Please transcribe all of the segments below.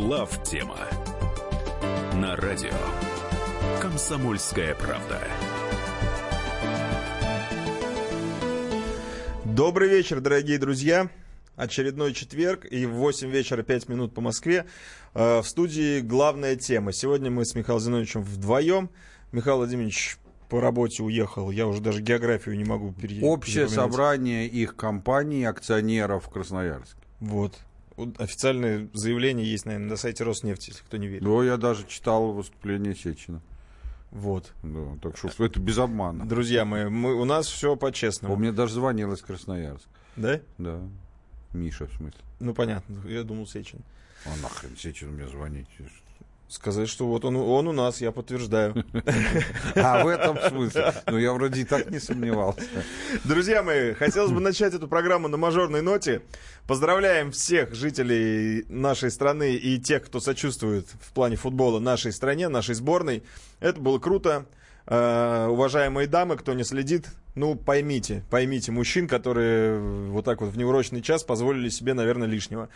Глав тема на радио Комсомольская правда. Добрый вечер, дорогие друзья. Очередной четверг и в 8 вечера 5 минут по Москве. Э, в студии главная тема. Сегодня мы с Михаилом Зиновичем вдвоем. Михаил Владимирович по работе уехал. Я уже даже географию не могу перейти. Общее собрание их компаний, акционеров в Красноярске. Вот. Официальное заявление есть, наверное, на сайте Роснефти, если кто не верит. Да, я даже читал выступление Сечина. Вот. Да, так что это без обмана. Друзья мои, мы, у нас все по-честному. У меня даже звонил из Красноярска. Да? Да. Миша, в смысле. Ну, понятно. Я думал, Сечин. А нахрен Сечин мне звонить? Сказать, что вот он, он у нас, я подтверждаю. А в этом смысле? Ну, я вроде и так не сомневался. Друзья мои, хотелось бы начать эту программу на мажорной ноте. Поздравляем всех жителей нашей страны и тех, кто сочувствует в плане футбола нашей стране, нашей сборной. Это было круто. Uh, уважаемые дамы, кто не следит, ну, поймите, поймите мужчин, которые вот так вот в неурочный час позволили себе, наверное, лишнего.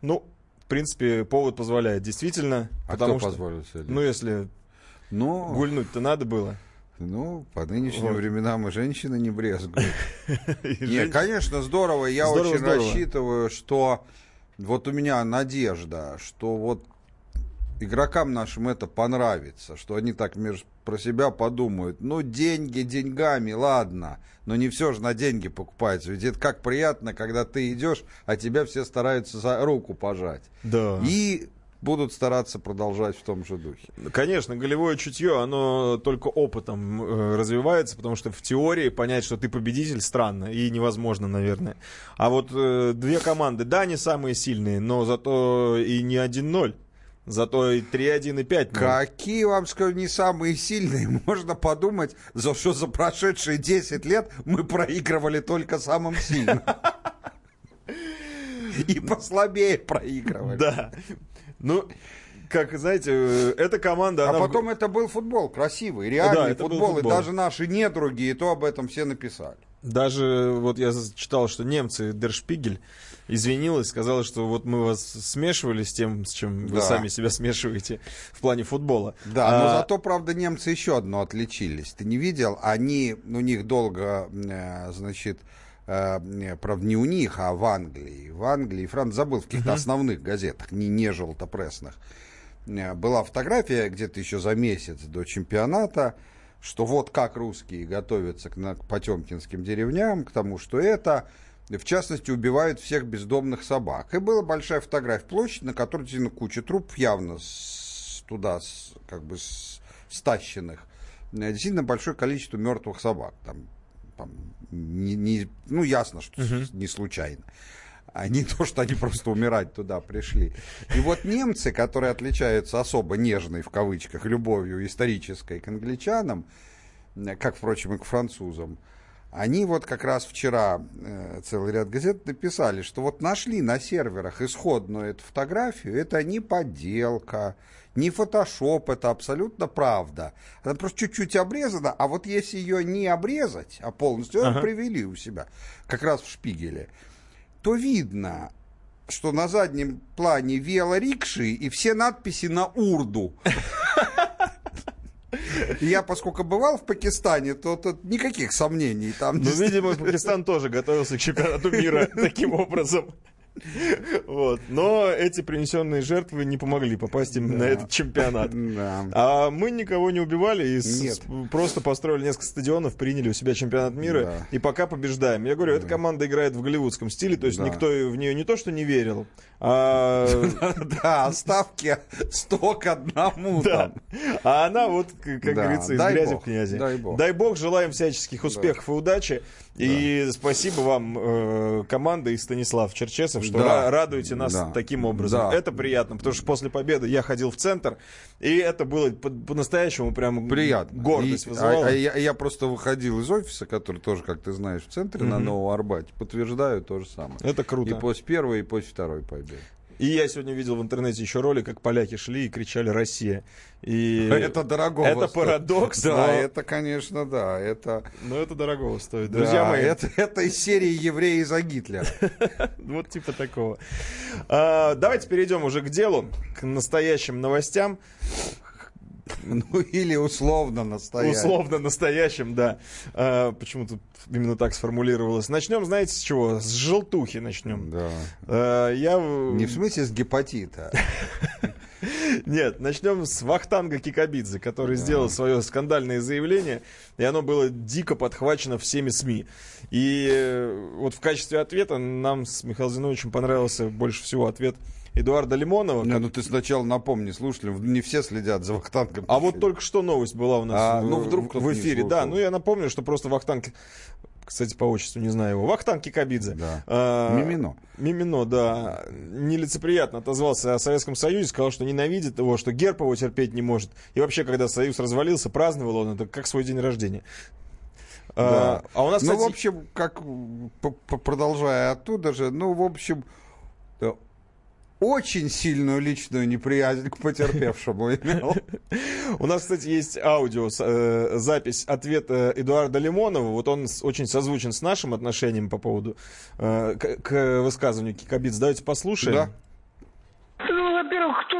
Ну, принципе, повод позволяет, действительно. А потому кто что, позволил себе? Ну, если ну, гульнуть-то надо было. Ну, по нынешним вот. временам и женщины не брезгуют. Нет, конечно, здорово. Я очень рассчитываю, что вот у меня надежда, что вот игрокам нашим это понравится, что они так между про себя подумают. Ну, деньги деньгами, ладно, но не все же на деньги покупается. Ведь это как приятно, когда ты идешь, а тебя все стараются за руку пожать. Да. И будут стараться продолжать в том же духе. Конечно, голевое чутье, оно только опытом э, развивается, потому что в теории понять, что ты победитель, странно и невозможно, наверное. А вот э, две команды, да, не самые сильные, но зато и не 1-0. Зато и 3-1 и 5 Какие, вам скажу, не самые сильные. Можно подумать, за что за прошедшие 10 лет мы проигрывали только самым сильным. И послабее проигрывали. Да. Ну, как, знаете, эта команда... А она... потом это был футбол красивый, реальный да, футбол, футбол, и даже наши недруги, и то об этом все написали. Даже вот я читал, что немцы, Дершпигель, извинилась, сказала, что вот мы вас смешивали с тем, с чем да. вы сами себя смешиваете в плане футбола. Да, а... но зато, правда, немцы еще одно отличились. Ты не видел? Они, у них долго, э, значит, э, правда, не у них, а в Англии. В Англии, Франц забыл в каких-то uh-huh. основных газетах, не, не желтопрессных. Э, была фотография где-то еще за месяц до чемпионата, что вот как русские готовятся к, к потемкинским деревням, к тому, что это в частности, убивают всех бездомных собак. И была большая фотография площади, на которой действительно куча трупов, явно с, туда с, как бы с, стащенных. Э, действительно большое количество мертвых собак. Там, там не, не, ну, ясно, что uh-huh. не случайно. А не то, что они просто умирать туда пришли. И вот немцы, которые отличаются особо нежной, в кавычках, любовью исторической к англичанам, э, как, впрочем, и к французам, они вот как раз вчера, э, целый ряд газет написали, что вот нашли на серверах исходную эту фотографию, это не подделка, не фотошоп, это абсолютно правда. Она просто чуть-чуть обрезана, а вот если ее не обрезать, а полностью, ага. привели у себя, как раз в шпигеле, то видно, что на заднем плане велорикши и все надписи на урду. Я, поскольку бывал в Пакистане, то тут никаких сомнений там. Ну, видимо, Пакистан тоже готовился к чемпионату мира таким образом. Вот. Но эти принесенные жертвы не помогли попасть им да. на этот чемпионат. Да. А мы никого не убивали и с, просто построили несколько стадионов, приняли у себя чемпионат мира да. и пока побеждаем. Я говорю, эта команда играет в голливудском стиле, то есть никто в нее не то что не верил, а... Да, ставки 100 к одному. Да. А она вот, как говорится, из грязи в князи. Дай бог. желаем всяческих успехов и удачи. И спасибо вам, э, команда и Станислав Черчесов, что да. радуете нас да. таким образом. Да. Это приятно, потому что после победы я ходил в центр, и это было по-настоящему прям приятно. гордость и, вызывало. А, а я, я просто выходил из офиса, который тоже, как ты знаешь, в центре mm-hmm. на Новом Арбате, подтверждаю то же самое. Это круто. И после первой, и после второй победы. И я сегодня видел в интернете еще ролик, как поляки шли и кричали «Россия». И Это дорого. это парадокс, Да, но, это, конечно, да. Это, но это дорогого стоит. да, Друзья мои, это, это из серии «Евреи за Гитлера». Вот типа такого. А, давайте перейдем уже к делу, к настоящим новостям. Ну, или условно настоящий. Условно настоящим, да. А, почему-то именно так сформулировалось. Начнем, знаете, с чего? С желтухи начнем. Да. А, я... Не в смысле с гепатита. Нет, начнем с Вахтанга Кикабидзе, который сделал свое скандальное заявление, и оно было дико подхвачено всеми СМИ. И э, вот в качестве ответа нам с Михаилом Зиновичем понравился больше всего ответ Эдуарда Лимонова. Не, ну ты сначала напомни слушателям, не все следят за Вахтангом. А вот только что новость была у нас А, в, ну, вдруг в эфире. Да, ну я напомню, что просто Вахтанг, кстати, по отчеству не знаю его, Вахтанг Кикабидзе. Да. А, Мимино. Мимино, да, нелицеприятно отозвался о Советском Союзе, сказал, что ненавидит его, что герб его терпеть не может. И вообще, когда Союз развалился, праздновал он это как свой день рождения. А, а у нас, ну, кстати, в общем, как продолжая оттуда же, ну, в общем, очень сильную личную неприязнь к потерпевшему имел. У нас, кстати, есть аудио, э, запись ответа Эдуарда Лимонова. Вот он очень созвучен с нашим отношением по поводу э, к, высказыванию Кикабидзе. Давайте послушаем. Да.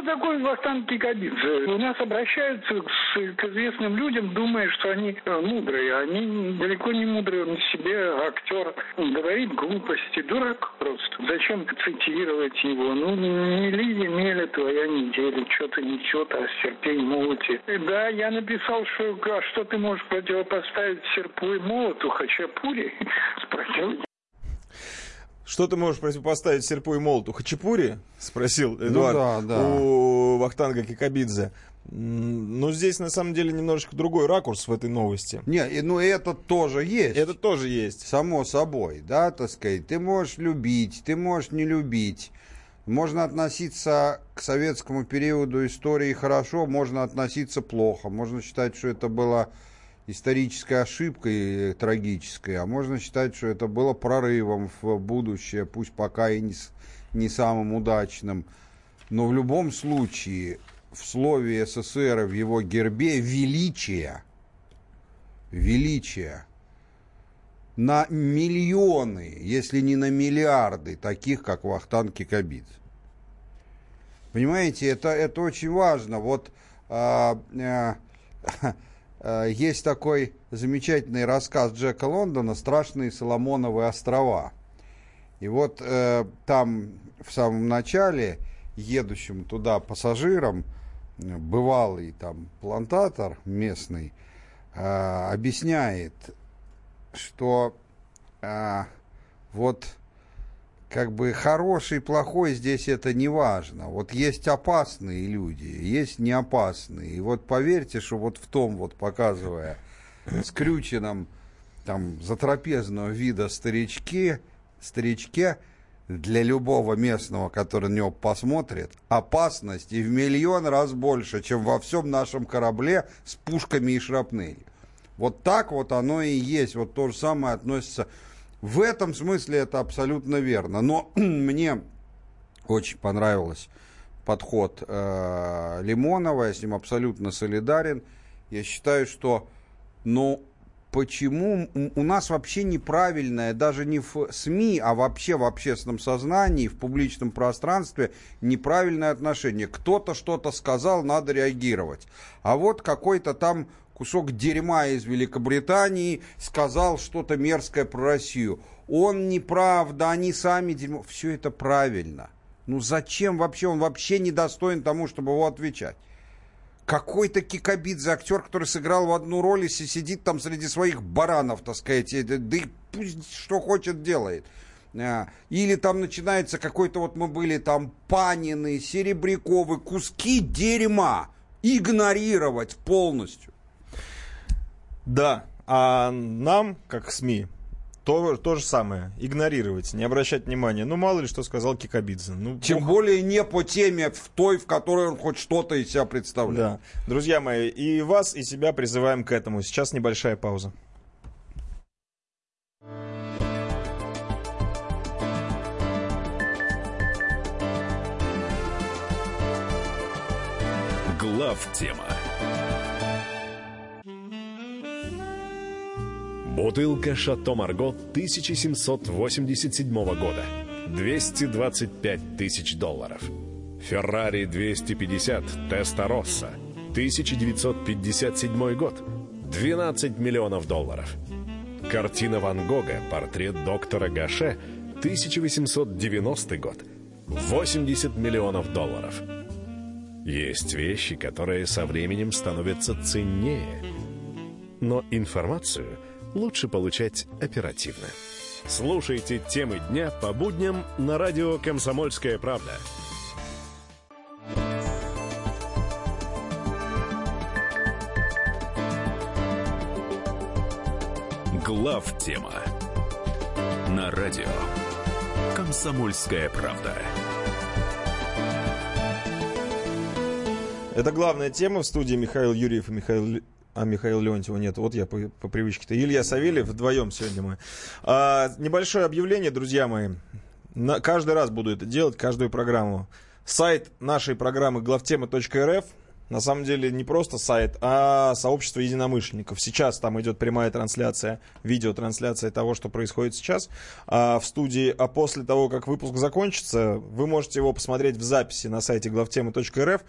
Кто такой Вахтанг Кикабидзе? У нас обращаются с- к известным людям, думая, что они э, мудрые. Они далеко не мудрые, он себе актер говорит глупости, дурак просто. Зачем цитировать его? Ну, не Лили Меля твоя неделя, что-то ничего-то, а Серпень молоти. И Да, я написал, что а что ты можешь противопоставить серпу и молоту Хачапури? Спросил Что ты можешь противопоставить серпу и молоту? Хачапури? Спросил Эдуард да, да. у Вахтанга Кикабидзе. Ну, здесь, на самом деле, немножечко другой ракурс в этой новости. Не, ну, это тоже есть. Это тоже есть. Само собой, да, так сказать. Ты можешь любить, ты можешь не любить. Можно относиться к советскому периоду истории хорошо, можно относиться плохо. Можно считать, что это была исторической ошибкой э, трагической, а можно считать, что это было прорывом в будущее, пусть пока и не, не самым удачным. Но в любом случае в слове СССР в его гербе величие, величие на миллионы, если не на миллиарды, таких, как Вахтанг Кикабидзе. Понимаете, это, это очень важно. Вот а, а, есть такой замечательный рассказ Джека Лондона «Страшные Соломоновы острова». И вот э, там в самом начале едущим туда пассажирам э, бывалый там плантатор местный э, объясняет, что а, вот как бы хороший, плохой здесь это не важно. Вот есть опасные люди, есть неопасные. И вот поверьте, что вот в том вот показывая скрюченном там затрапезного вида старички, старичке для любого местного, который на него посмотрит, опасность и в миллион раз больше, чем во всем нашем корабле с пушками и шрапнелью. Вот так вот оно и есть. Вот то же самое относится. В этом смысле это абсолютно верно. Но мне очень понравился подход э, Лимонова. Я с ним абсолютно солидарен. Я считаю, что ну, почему у нас вообще неправильное, даже не в СМИ, а вообще в общественном сознании, в публичном пространстве неправильное отношение. Кто-то что-то сказал, надо реагировать. А вот какой-то там кусок дерьма из Великобритании сказал что-то мерзкое про Россию. Он не прав, да они сами дерьмо. Все это правильно. Ну зачем вообще? Он вообще не достоин тому, чтобы его отвечать. Какой-то Кикабидзе, актер, который сыграл в одну роль и си- сидит там среди своих баранов, так сказать, да, да и пусть что хочет делает. А, Или там начинается какой-то, вот мы были там Панины, Серебряковы, куски дерьма игнорировать полностью. Да, а нам, как СМИ, то, то же самое. Игнорировать, не обращать внимания. Ну, мало ли что сказал Кикабидзе. Ну, Тем бог... более не по теме в той, в которой он хоть что-то из себя представляет. Да. Друзья мои, и вас, и себя призываем к этому. Сейчас небольшая пауза. Глав тема. Бутылка «Шато Марго» 1787 года. 225 тысяч долларов. «Феррари 250 Теста Росса» 1957 год. 12 миллионов долларов. Картина Ван Гога «Портрет доктора Гаше» 1890 год. 80 миллионов долларов. Есть вещи, которые со временем становятся ценнее. Но информацию лучше получать оперативно. Слушайте темы дня по будням на радио «Комсомольская правда». Глав тема на радио Комсомольская правда. Это главная тема в студии Михаил Юрьев и Михаил а Михаил Леонтьева нет. Вот я по, по привычке-то. Илья Савельев, вдвоем сегодня мы. А, небольшое объявление, друзья мои. На, каждый раз буду это делать, каждую программу. Сайт нашей программы главтема.рф на самом деле не просто сайт, а сообщество единомышленников. Сейчас там идет прямая трансляция, видеотрансляция того, что происходит сейчас а в студии. А после того, как выпуск закончится, вы можете его посмотреть в записи на сайте главтемы.рф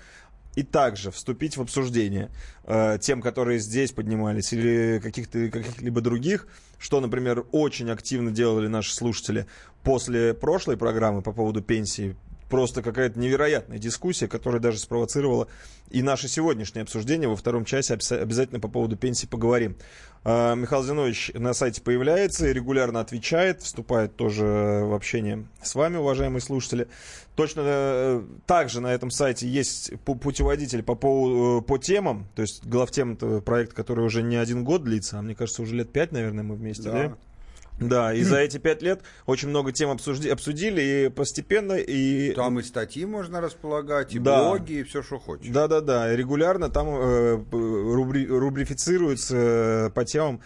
и также вступить в обсуждение э, тем, которые здесь поднимались, или каких-то каких-либо других, что, например, очень активно делали наши слушатели после прошлой программы по поводу пенсии просто какая-то невероятная дискуссия, которая даже спровоцировала и наше сегодняшнее обсуждение. Во втором часе обязательно по поводу пенсии поговорим. А, Михаил Зинович на сайте появляется, регулярно отвечает, вступает тоже в общение с вами, уважаемые слушатели. Точно э, также на этом сайте есть путеводитель по, по, по темам, то есть главтем проект, который уже не один год длится, а мне кажется, уже лет пять, наверное, мы вместе, да? да? Да, и за эти пять лет очень много тем обсужди, обсудили, и постепенно, и... Там и статьи можно располагать, и да. блоги, и все, что хочешь. Да-да-да, регулярно там э, рубри, рубрифицируются э, по темам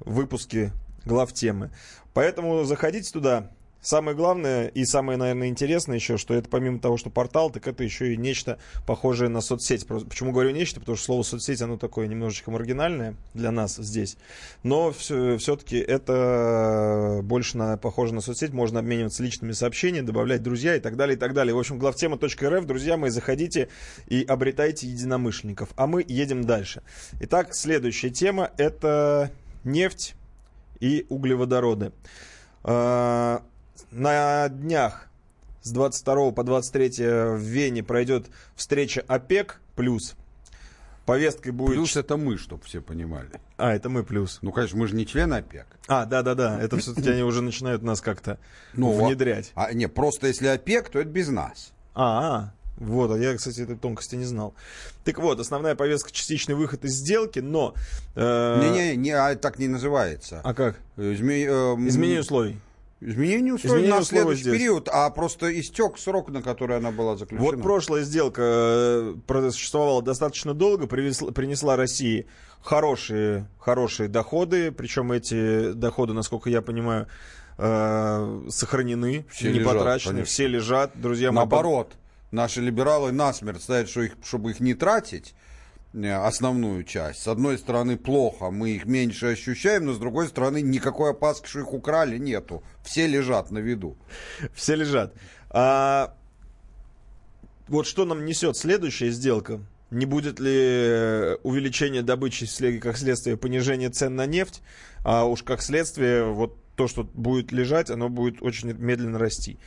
выпуски глав темы. Поэтому заходите туда, Самое главное и самое, наверное, интересное еще, что это помимо того, что портал, так это еще и нечто похожее на соцсеть. Почему говорю нечто? Потому что слово соцсеть, оно такое немножечко маргинальное для нас здесь. Но все, все-таки это больше на, похоже на соцсеть. Можно обмениваться личными сообщениями, добавлять друзья и так далее, и так далее. В общем, главтема.рф, друзья мои, заходите и обретайте единомышленников. А мы едем дальше. Итак, следующая тема это нефть и углеводороды. А, на днях с 22 по 23 в Вене пройдет встреча ОПЕК плюс. Повесткой будет... Плюс это мы, чтобы все понимали. А, это мы плюс. Ну, конечно, мы же не член ОПЕК. А, да-да-да, это все-таки они уже начинают нас как-то ну, внедрять. А, не, просто если ОПЕК, то это без нас. А, вот, а я, кстати, этой тонкости не знал. Так вот, основная повестка частичный выход из сделки, но... Э, Не-не, не, а так не называется. А как? Изме... Э, Изменение условий. Изменение условий Изменение на следующий здесь. период, а просто истек срок, на который она была заключена. Вот прошлая сделка э, просуществовала достаточно долго, принесла, принесла России хорошие, хорошие доходы, причем эти доходы, насколько я понимаю, э, сохранены, все не лежат, потрачены, конечно. все лежат. Друзья мои, Наоборот, наши либералы насмерть ставят, что их, чтобы их не тратить, основную часть. С одной стороны, плохо, мы их меньше ощущаем, но с другой стороны, никакой опаски, что их украли, нету. Все лежат на виду. Все лежат. А, вот что нам несет следующая сделка? Не будет ли увеличение добычи как следствие понижения цен на нефть? А уж как следствие, вот то, что будет лежать, оно будет очень медленно расти.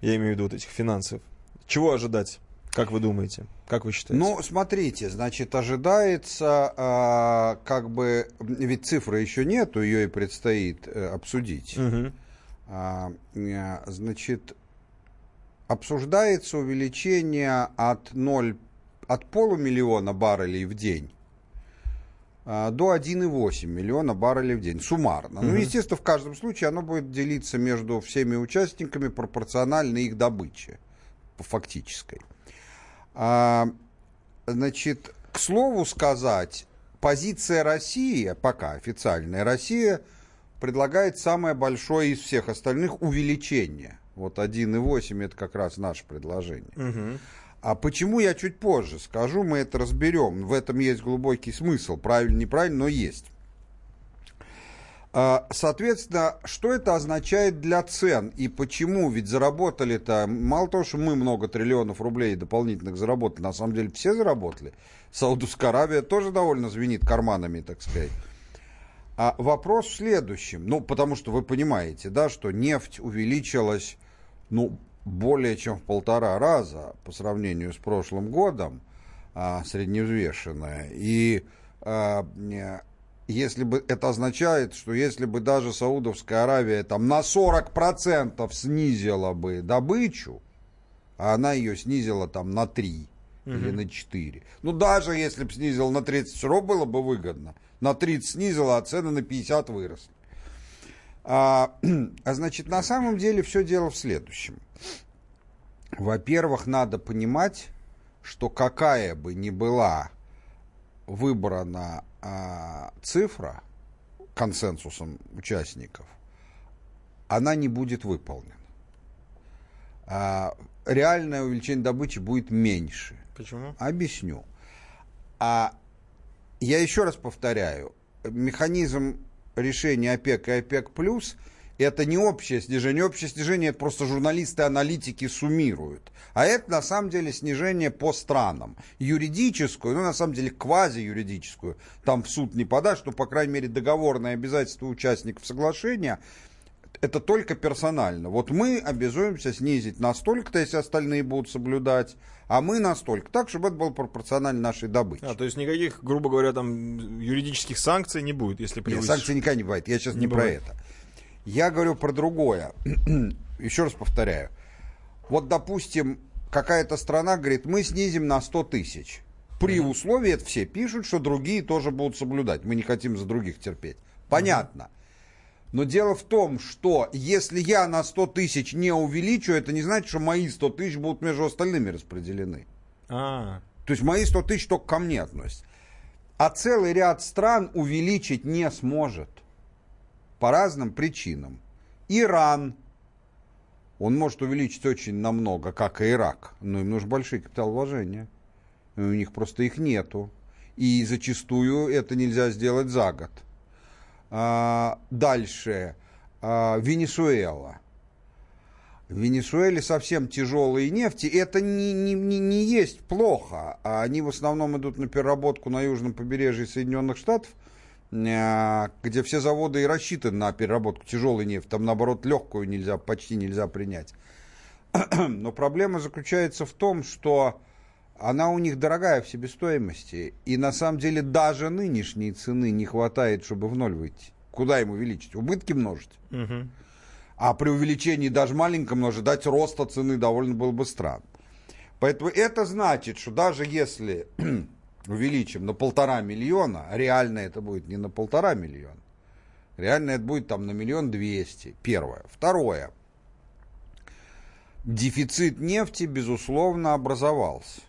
Я имею в виду вот этих финансов. Чего ожидать? Как вы думаете? Как вы считаете? Ну, смотрите, значит, ожидается, э, как бы, ведь цифры еще нету, ее и предстоит э, обсудить. Угу. А, э, значит, обсуждается увеличение от 0, от полумиллиона баррелей в день э, до 1,8 миллиона баррелей в день, суммарно. Угу. Ну, естественно, в каждом случае оно будет делиться между всеми участниками пропорционально их добыче, фактической. А, значит, к слову сказать, позиция России, пока официальная Россия, предлагает самое большое из всех остальных увеличение. Вот 1,8 это как раз наше предложение. Угу. А почему я чуть позже скажу, мы это разберем. В этом есть глубокий смысл. Правильно, неправильно, но есть. А, соответственно, что это означает для цен и почему? Ведь заработали-то, мало того, что мы много триллионов рублей дополнительных заработали, на самом деле все заработали. Саудовская Аравия тоже довольно звенит карманами, так сказать. А вопрос в следующем. Ну, потому что вы понимаете, да, что нефть увеличилась, ну, более чем в полтора раза по сравнению с прошлым годом, а, средневзвешенная. И а, если бы это означает, что если бы даже Саудовская Аравия там на 40% снизила бы добычу, а она ее снизила там на 3 угу. или на 4. Ну, даже если бы снизила на 30, все равно было бы выгодно на 30 снизила, а цены на 50 выросли. А, а значит, на самом деле все дело в следующем. Во-первых, надо понимать, что какая бы ни была выбрана а, цифра консенсусом участников, она не будет выполнена. А, реальное увеличение добычи будет меньше. Почему? Объясню. А я еще раз повторяю, механизм решения ОПЕК и ОПЕК+, плюс это не общее снижение. Общее снижение это просто журналисты аналитики суммируют. А это на самом деле снижение по странам. Юридическую, ну на самом деле квази-юридическую, там в суд не подашь, но по крайней мере договорное обязательство участников соглашения это только персонально. Вот мы обязуемся снизить настолько-то, если остальные будут соблюдать, а мы настолько, так, чтобы это было пропорционально нашей добыче. А, то есть никаких, грубо говоря, там юридических санкций не будет, если превысишь? Нет, санкций никогда не бывает. Я сейчас не, не про это. Я говорю про другое. Еще раз повторяю. Вот, допустим, какая-то страна говорит, мы снизим на 100 тысяч. При условии, это все пишут, что другие тоже будут соблюдать. Мы не хотим за других терпеть. Понятно. Но дело в том, что если я на 100 тысяч не увеличу, это не значит, что мои 100 тысяч будут между остальными распределены. А. То есть мои 100 тысяч только ко мне относятся. А целый ряд стран увеличить не сможет. По разным причинам. Иран. Он может увеличить очень намного, как и Ирак. Но им нужны большие капиталовложения. И у них просто их нету. И зачастую это нельзя сделать за год. А, дальше. А, Венесуэла. В Венесуэле совсем тяжелые нефти. Это не, не, не, не есть плохо. А они в основном идут на переработку на южном побережье Соединенных Штатов, где все заводы и рассчитаны на переработку тяжелой нефти. Там, наоборот, легкую нельзя, почти нельзя принять. Но проблема заключается в том, что она у них дорогая в себестоимости. И на самом деле даже нынешней цены не хватает, чтобы в ноль выйти. Куда ему увеличить? Убытки множить. Угу. А при увеличении даже маленьком ожидать роста цены довольно было бы странно. Поэтому это значит, что даже если увеличим на полтора миллиона, реально это будет не на полтора миллиона, реально это будет там на миллион двести. Первое. Второе. Дефицит нефти, безусловно, образовался.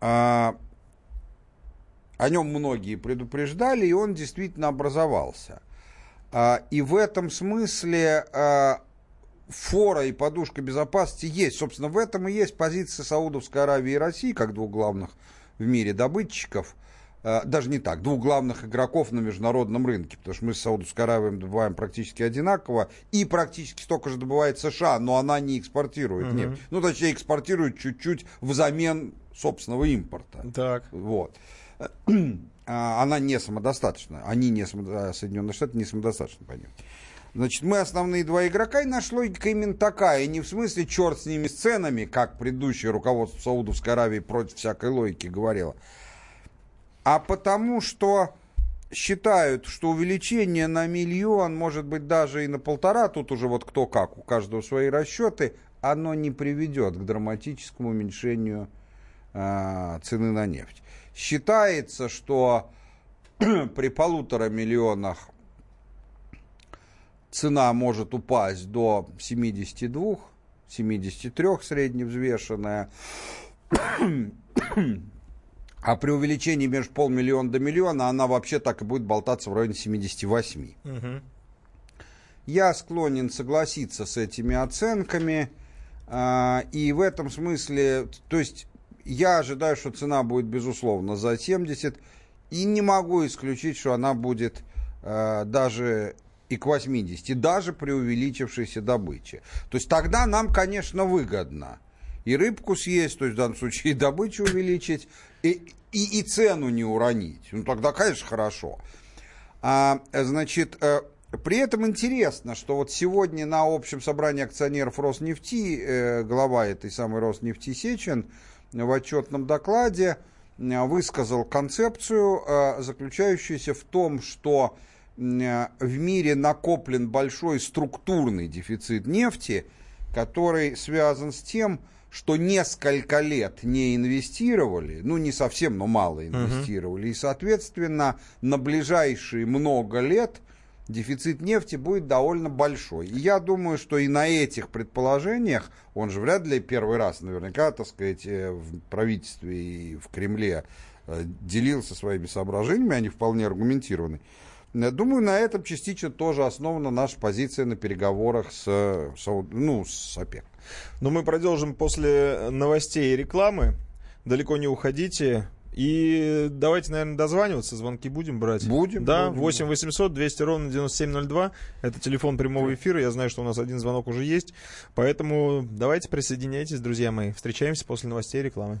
А, о нем многие предупреждали, и он действительно образовался. А, и в этом смысле а, фора и подушка безопасности есть. Собственно, в этом и есть позиция Саудовской Аравии и России, как двух главных в мире добытчиков. Даже не так, двух главных игроков на международном рынке, потому что мы с Саудовской Аравией добываем практически одинаково, и практически столько же добывает США, но она не экспортирует угу. нефть. Ну, точнее, экспортирует чуть-чуть взамен собственного импорта. Так. Вот. А, она не самодостаточна. Они не самодостаточны, Соединенные Штаты не самодостаточны по ним. Значит, мы основные два игрока, и наша логика именно такая. И не в смысле черт с ними с ценами, как предыдущее руководство Саудовской Аравии против всякой логики говорило, а потому что считают, что увеличение на миллион, может быть, даже и на полтора, тут уже вот кто как, у каждого свои расчеты, оно не приведет к драматическому уменьшению Э, цены на нефть. Считается, что при полутора миллионах цена может упасть до 72, 73 средневзвешенная, а при увеличении между полмиллиона до миллиона она вообще так и будет болтаться в районе 78. Угу. Я склонен согласиться с этими оценками. А, и в этом смысле, то есть я ожидаю, что цена будет, безусловно, за 70, и не могу исключить, что она будет э, даже и к 80, даже при увеличившейся добыче. То есть тогда нам, конечно, выгодно и рыбку съесть, то есть в данном случае и добычу увеличить, и, и, и цену не уронить. Ну тогда, конечно, хорошо. А, значит, э, при этом интересно, что вот сегодня на общем собрании акционеров Роснефти э, глава этой самой Роснефти Сечин в отчетном докладе э, высказал концепцию, заключающуюся в том, что в мире накоплен большой структурный дефицит нефти, который связан с тем, что несколько лет не инвестировали, ну не совсем, но мало инвестировали, uh-huh. и, соответственно, на ближайшие много лет – дефицит нефти будет довольно большой. И я думаю, что и на этих предположениях, он же вряд ли первый раз наверняка, так сказать, э, в правительстве и в Кремле э, делился своими соображениями, они вполне аргументированы. Думаю, на этом частично тоже основана наша позиция на переговорах с, с, ну, с ОПЕК. Но мы продолжим после новостей и рекламы. Далеко не уходите. И давайте, наверное, дозваниваться, звонки будем брать. Будем. Да, будем. 8 800 200 ровно 9702. Это телефон прямого эфира. Я знаю, что у нас один звонок уже есть. Поэтому давайте присоединяйтесь, друзья мои. Встречаемся после новостей и рекламы.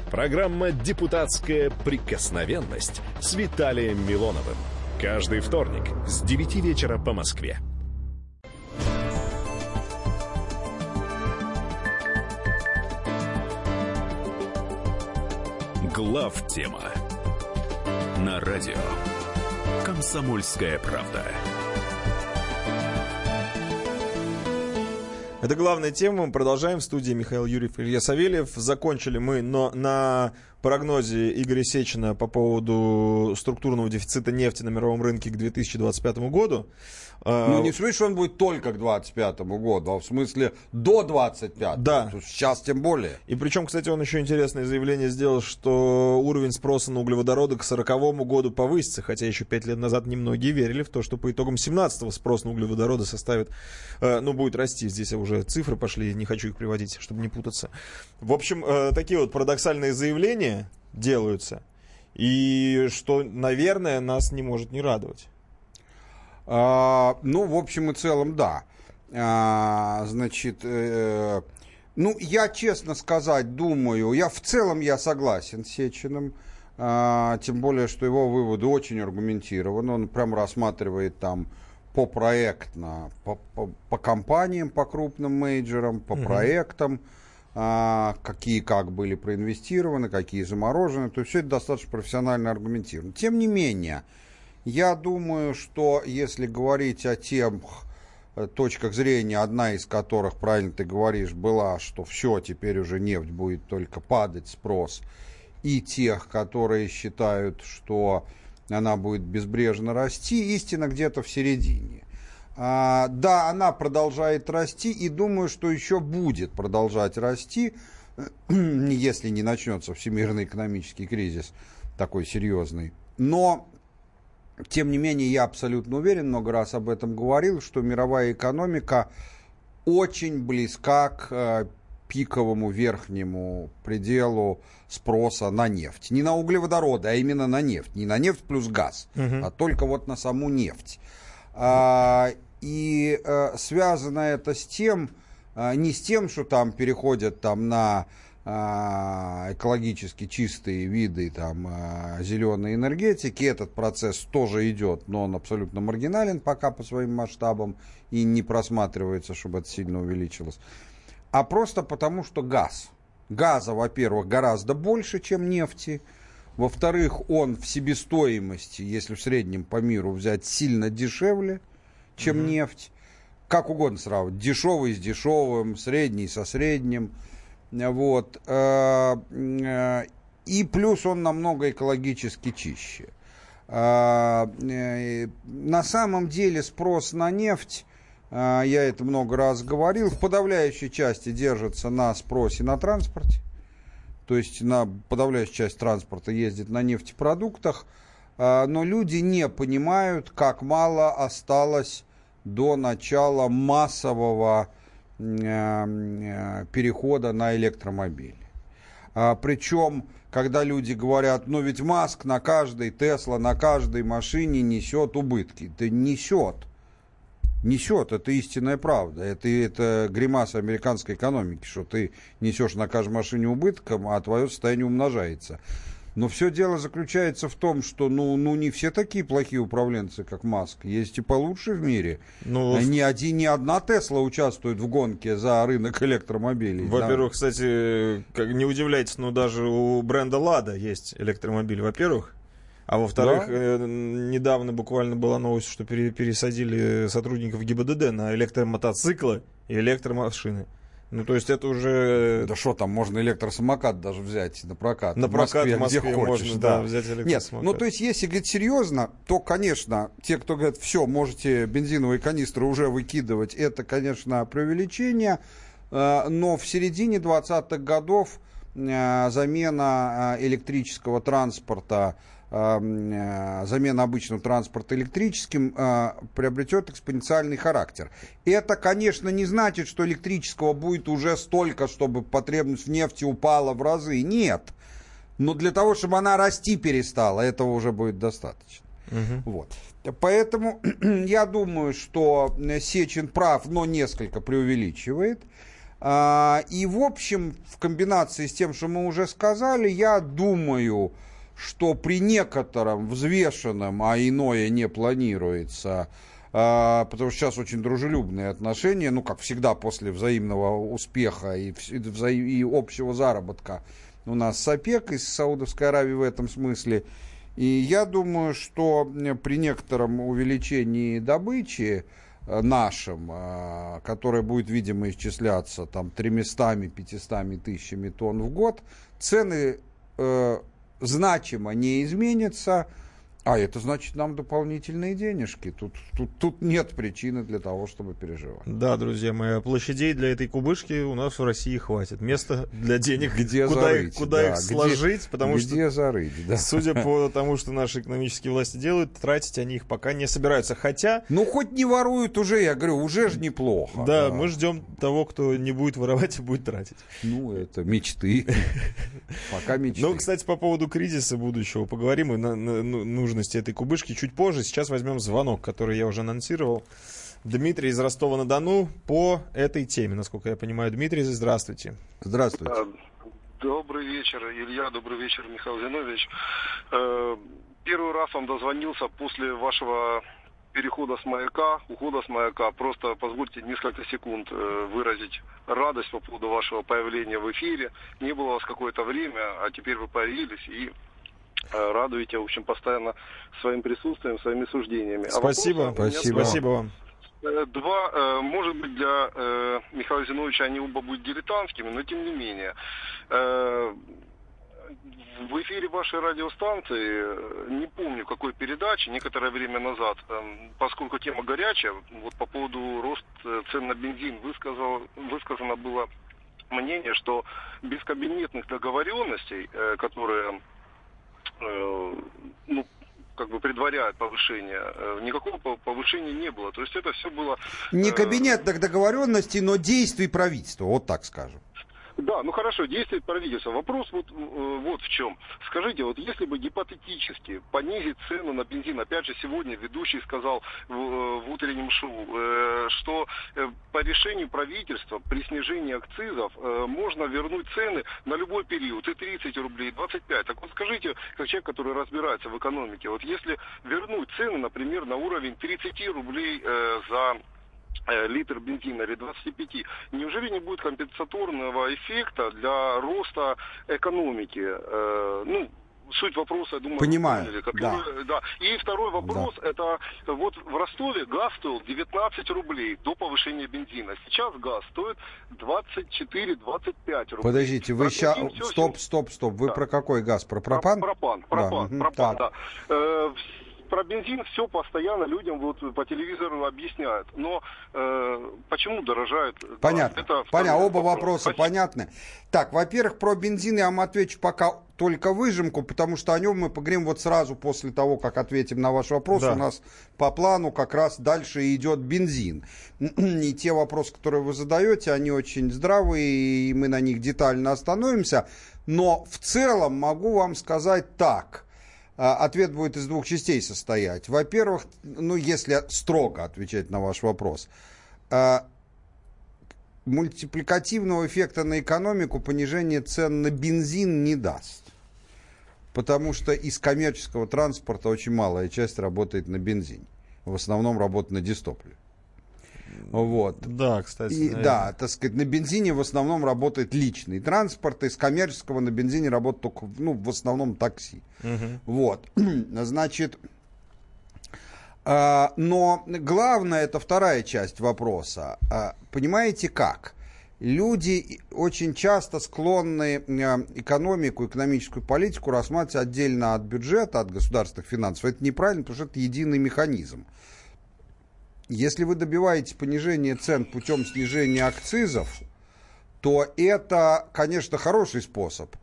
Программа «Депутатская прикосновенность» с Виталием Милоновым. Каждый вторник с 9 вечера по Москве. Глав тема на радио Комсомольская правда. Это главная тема. Мы продолжаем в студии Михаил Юрьев и Илья Савельев. Закончили мы но на прогнозе Игоря Сечина по поводу структурного дефицита нефти на мировом рынке к 2025 году. А, ну, не в смысле, что он будет только к 25 году, а в смысле до 25 Да. Сейчас тем более. И причем, кстати, он еще интересное заявление сделал, что уровень спроса на углеводороды к 40 году повысится, хотя еще 5 лет назад немногие верили в то, что по итогам 17-го спрос на углеводороды составит, э, ну, будет расти. Здесь уже цифры пошли, не хочу их приводить, чтобы не путаться. В общем, э, такие вот парадоксальные заявления делаются. И что, наверное, нас не может не радовать. А, ну, в общем и целом, да. А, значит, э, ну, я честно сказать думаю, я в целом я согласен с Сечиным, а, тем более, что его выводы очень аргументированы, он прям рассматривает там по проектно, по, по, по компаниям, по крупным мейджорам, по угу. проектам, а, какие как были проинвестированы, какие заморожены, то есть все это достаточно профессионально аргументировано. Тем не менее, я думаю, что если говорить о тех э, точках зрения, одна из которых, правильно ты говоришь, была, что все, теперь уже нефть будет только падать, спрос, и тех, которые считают, что она будет безбрежно расти, истина где-то в середине. А, да, она продолжает расти, и думаю, что еще будет продолжать расти, если не начнется всемирный экономический кризис такой серьезный. Но тем не менее, я абсолютно уверен, много раз об этом говорил, что мировая экономика очень близка к э, пиковому верхнему пределу спроса на нефть. Не на углеводороды, а именно на нефть. Не на нефть плюс газ, угу. а только вот на саму нефть. А, и а, связано это с тем, а, не с тем, что там переходят там на экологически чистые виды там, а, зеленой энергетики. Этот процесс тоже идет, но он абсолютно маргинален пока по своим масштабам и не просматривается, чтобы это сильно увеличилось. А просто потому, что газ. Газа, во-первых, гораздо больше, чем нефти. Во-вторых, он в себестоимости, если в среднем по миру взять, сильно дешевле, чем mm-hmm. нефть. Как угодно сравнивать. Дешевый с дешевым, средний со средним. Вот. Э, э, и плюс он намного экологически чище. Э, на самом деле спрос на нефть я это много раз говорил, в подавляющей части держится на спросе на транспорте. То есть на подавляющая часть транспорта ездит на нефтепродуктах, но люди не понимают, как мало осталось до начала массового перехода на электромобили. А, причем, когда люди говорят, ну ведь Маск на каждой Тесла, на каждой машине несет убытки. Да несет. Несет, это истинная правда. Это, это гримаса американской экономики, что ты несешь на каждой машине убытком, а твое состояние умножается. Но все дело заключается в том, что ну, ну не все такие плохие управленцы, как Маск. Есть и получше в мире. Ну, ни, один, ни одна Тесла участвует в гонке за рынок электромобилей. Во-первых, да. кстати, как не удивляйтесь, но даже у бренда Лада есть электромобиль, во-первых. А во-вторых, да? э, недавно буквально была новость, что пересадили сотрудников ГИБДД на электромотоциклы и электромашины. Ну, то есть это уже... Да что там, можно электросамокат даже взять на прокат. На прокат в Москве, в Москве где хочешь, можно, да. да, взять электросамокат. Нет, ну, то есть если говорить серьезно, то, конечно, те, кто говорят, все, можете бензиновые канистры уже выкидывать, это, конечно, преувеличение. Э, но в середине 20-х годов э, замена э, электрического транспорта замена обычного транспорта электрическим э, приобретет экспоненциальный характер. Это, конечно, не значит, что электрического будет уже столько, чтобы потребность в нефти упала в разы. Нет. Но для того, чтобы она расти перестала, этого уже будет достаточно. Угу. Вот. Поэтому я думаю, что Сечин прав, но несколько преувеличивает. А, и, в общем, в комбинации с тем, что мы уже сказали, я думаю, что при некотором взвешенном, а иное не планируется, а, потому что сейчас очень дружелюбные отношения, ну, как всегда, после взаимного успеха и, и общего заработка у нас с ОПЕК и с Саудовской Аравией в этом смысле. И я думаю, что при некотором увеличении добычи э, нашим, а, которое будет, видимо, исчисляться там 300-500 тысячами тонн в год, цены э, значимо не изменится, а это значит нам дополнительные денежки. Тут, тут, тут нет причины для того, чтобы переживать. Да, друзья мои, площадей для этой кубышки у нас в России хватит. Места для денег, где куда, зарыть, их, куда да, их сложить, потому где что, где зарыть, да. судя по тому, что наши экономические власти делают, тратить они их пока не собираются. Хотя... Ну, хоть не воруют уже, я говорю, уже же неплохо. Да, да, мы ждем того, кто не будет воровать и будет тратить. Ну, это мечты. Пока мечты. Ну, кстати, по поводу кризиса будущего поговорим и на, на, ну, нужности этой кубышки чуть позже. Сейчас возьмем звонок, который я уже анонсировал. Дмитрий из Ростова-на-Дону по этой теме, насколько я понимаю. Дмитрий, здравствуйте. Здравствуйте. А, добрый вечер, Илья. Добрый вечер, Михаил Зинович. Э, первый раз вам дозвонился после вашего перехода с маяка, ухода с маяка. Просто позвольте несколько секунд э, выразить радость по поводу вашего появления в эфире. Не было вас какое-то время, а теперь вы появились и радуете, в общем, постоянно своим присутствием, своими суждениями. А спасибо, а спасибо. спасибо вам. Э, два, э, может быть, для Михаила Зиновича они оба будут дилетантскими, но тем не менее. В эфире вашей радиостанции, не помню какой передачи, некоторое время назад, поскольку тема горячая, вот по поводу роста цен на бензин высказал, высказано было мнение, что без кабинетных договоренностей, которые Э, ну, как бы предваряет повышение, э, никакого повышения не было. То есть это все было... Не э, кабинетных договоренностей, но действий правительства, вот так скажем. Да, ну хорошо, действует правительство. Вопрос вот, э, вот в чем. Скажите, вот если бы гипотетически понизить цену на бензин, опять же сегодня ведущий сказал в, э, в утреннем шоу, э, что по решению правительства при снижении акцизов можно вернуть цены на любой период, и 30 рублей, и 25. Так вот скажите, как человек, который разбирается в экономике, вот если вернуть цены, например, на уровень 30 рублей за Э, литр бензина или 25, неужели не будет компенсаторного эффекта для роста экономики? Э, ну, суть вопроса, я думаю, Понимаю, поняли, который- да. И второй вопрос, это вот в Ростове газ стоил 19 рублей до повышения бензина. Сейчас газ стоит 24-25 рублей. Подождите, вы сейчас... Стоп, стоп, стоп. Вы Да. про какой газ? Про Про- пропан? Пропан, Да, пропан, пропан, так. да. Э, про бензин все постоянно людям вот по телевизору объясняют. Но э, почему дорожает? Понятно. Это Понятно. Оба вопрос. вопроса Спасибо. понятны. Так, во-первых, про бензин я вам отвечу пока только выжимку, потому что о нем мы поговорим вот сразу после того, как ответим на ваш вопрос. Да. У нас по плану как раз дальше идет бензин. И те вопросы, которые вы задаете, они очень здравые, и мы на них детально остановимся. Но в целом могу вам сказать так. А, Ответ будет из двух частей состоять. Во-первых, ну, если строго отвечать на ваш вопрос, а, мультипликативного эффекта на экономику понижение цен на бензин не даст. Потому что из коммерческого транспорта очень малая часть работает на бензине. В основном работает на дистопливе. Вот. Да, кстати. И, наверное. да, так сказать, на бензине в основном работает личный транспорт, из коммерческого на бензине работает только, ну, в основном такси. Вот, значит, а, но главное, это вторая часть вопроса. А, Понимаете как? Люди очень часто склонны а, экономику, экономическую политику рассматривать отдельно от бюджета, от государственных финансов. Это неправильно, потому что это единый механизм. Если вы добиваетесь понижения цен путем снижения акцизов, то это, конечно, хороший способ,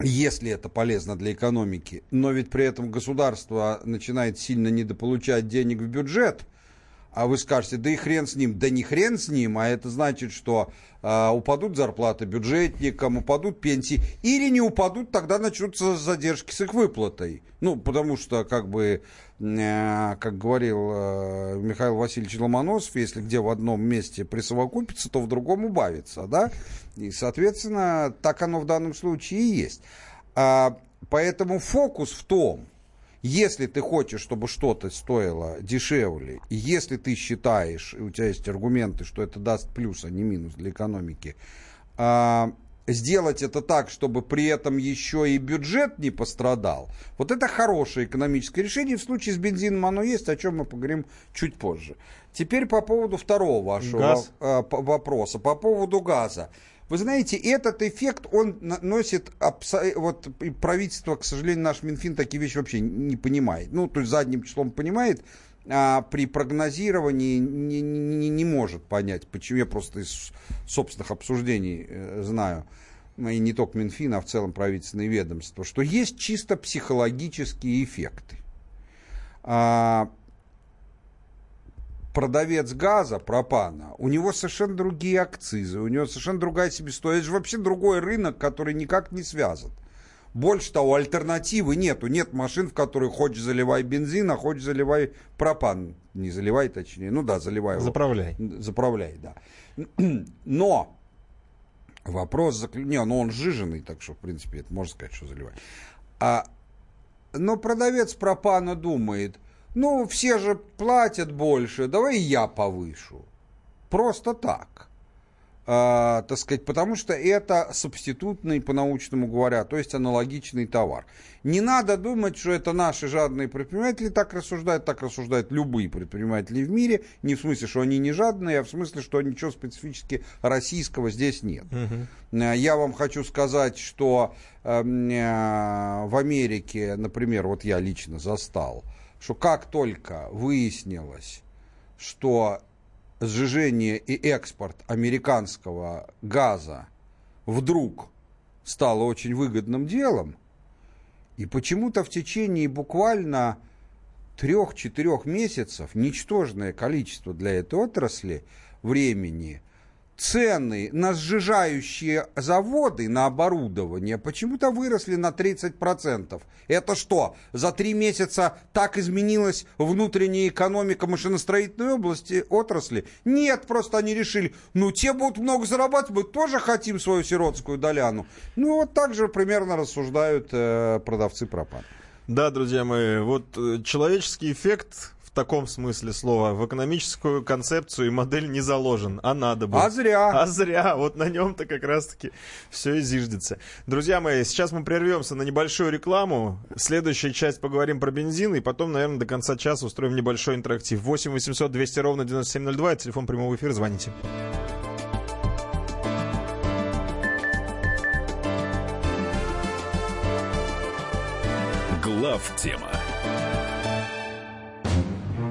если это полезно для экономики. Но ведь при этом государство начинает сильно недополучать денег в бюджет, а вы скажете, да и хрен с ним. Да не хрен с ним, а это значит, что а, упадут зарплаты бюджетникам, упадут пенсии. Или не упадут, тогда начнутся задержки с их выплатой. Ну, потому что, как бы, э, как говорил э, Михаил Васильевич Ломоносов, если где в одном месте присовокупится, то в другом убавится, да? И, соответственно, так оно в данном случае и есть. А, поэтому фокус в том, если ты хочешь, чтобы что-то стоило дешевле, и если ты считаешь, и у тебя есть аргументы, что это даст плюс, а не минус для экономики, а, сделать это так, чтобы при этом еще и бюджет не пострадал, вот это хорошее экономическое решение. В случае с бензином оно есть, о чем мы поговорим чуть позже. Теперь по поводу второго вашего Газ. по- вопроса, по поводу газа. Вы знаете, этот эффект, он носит, абсо- вот правительство, к сожалению, наш Минфин такие вещи вообще не понимает. Ну, то есть задним числом понимает, а при прогнозировании не, не- не может понять, почему я просто из собственных обсуждений э, знаю, и не только Минфин, а в целом правительственные ведомства, что есть чисто психологические эффекты. А, продавец газа, пропана, у него совершенно другие акцизы, у него совершенно другая себестоимость. Это же вообще другой рынок, который никак не связан. Больше того, альтернативы нету. Нет машин, в которые хочешь заливай бензин, а хочешь заливай пропан. Не заливай, точнее. Ну да, заливай его. Заправляй. Заправляй, да. Но вопрос заключ... Не, ну он сжиженный, так что, в принципе, это можно сказать, что заливай. А, но продавец пропана думает, ну, все же платят больше, давай я повышу. Просто так. А, так сказать, потому что это субститутный, по-научному говоря, то есть аналогичный товар. Не надо думать, что это наши жадные предприниматели так рассуждают, так рассуждают любые предприниматели в мире, не в смысле, что они не жадные, а в смысле, что ничего специфически российского здесь нет. Э, Я вам хочу сказать, что э, э, в Америке, например, вот я лично застал, что как только выяснилось, что сжижение и экспорт американского газа вдруг стало очень выгодным делом, и почему-то в течение буквально трех-четырех месяцев, ничтожное количество для этой отрасли времени, цены на сжижающие заводы, на оборудование почему-то выросли на 30%. Это что, за три месяца так изменилась внутренняя экономика машиностроительной области, отрасли? Нет, просто они решили, ну те будут много зарабатывать, мы тоже хотим свою сиротскую доляну. Ну вот так же примерно рассуждают э, продавцы пропан. Да, друзья мои, вот э, человеческий эффект таком смысле слова. В экономическую концепцию и модель не заложен, а надо бы. А зря. А зря. Вот на нем-то как раз-таки все и зиждется. Друзья мои, сейчас мы прервемся на небольшую рекламу. Следующая часть поговорим про бензин, и потом, наверное, до конца часа устроим небольшой интерактив. 8 800 200 ровно 9702, телефон прямого эфира, звоните. Глав тема.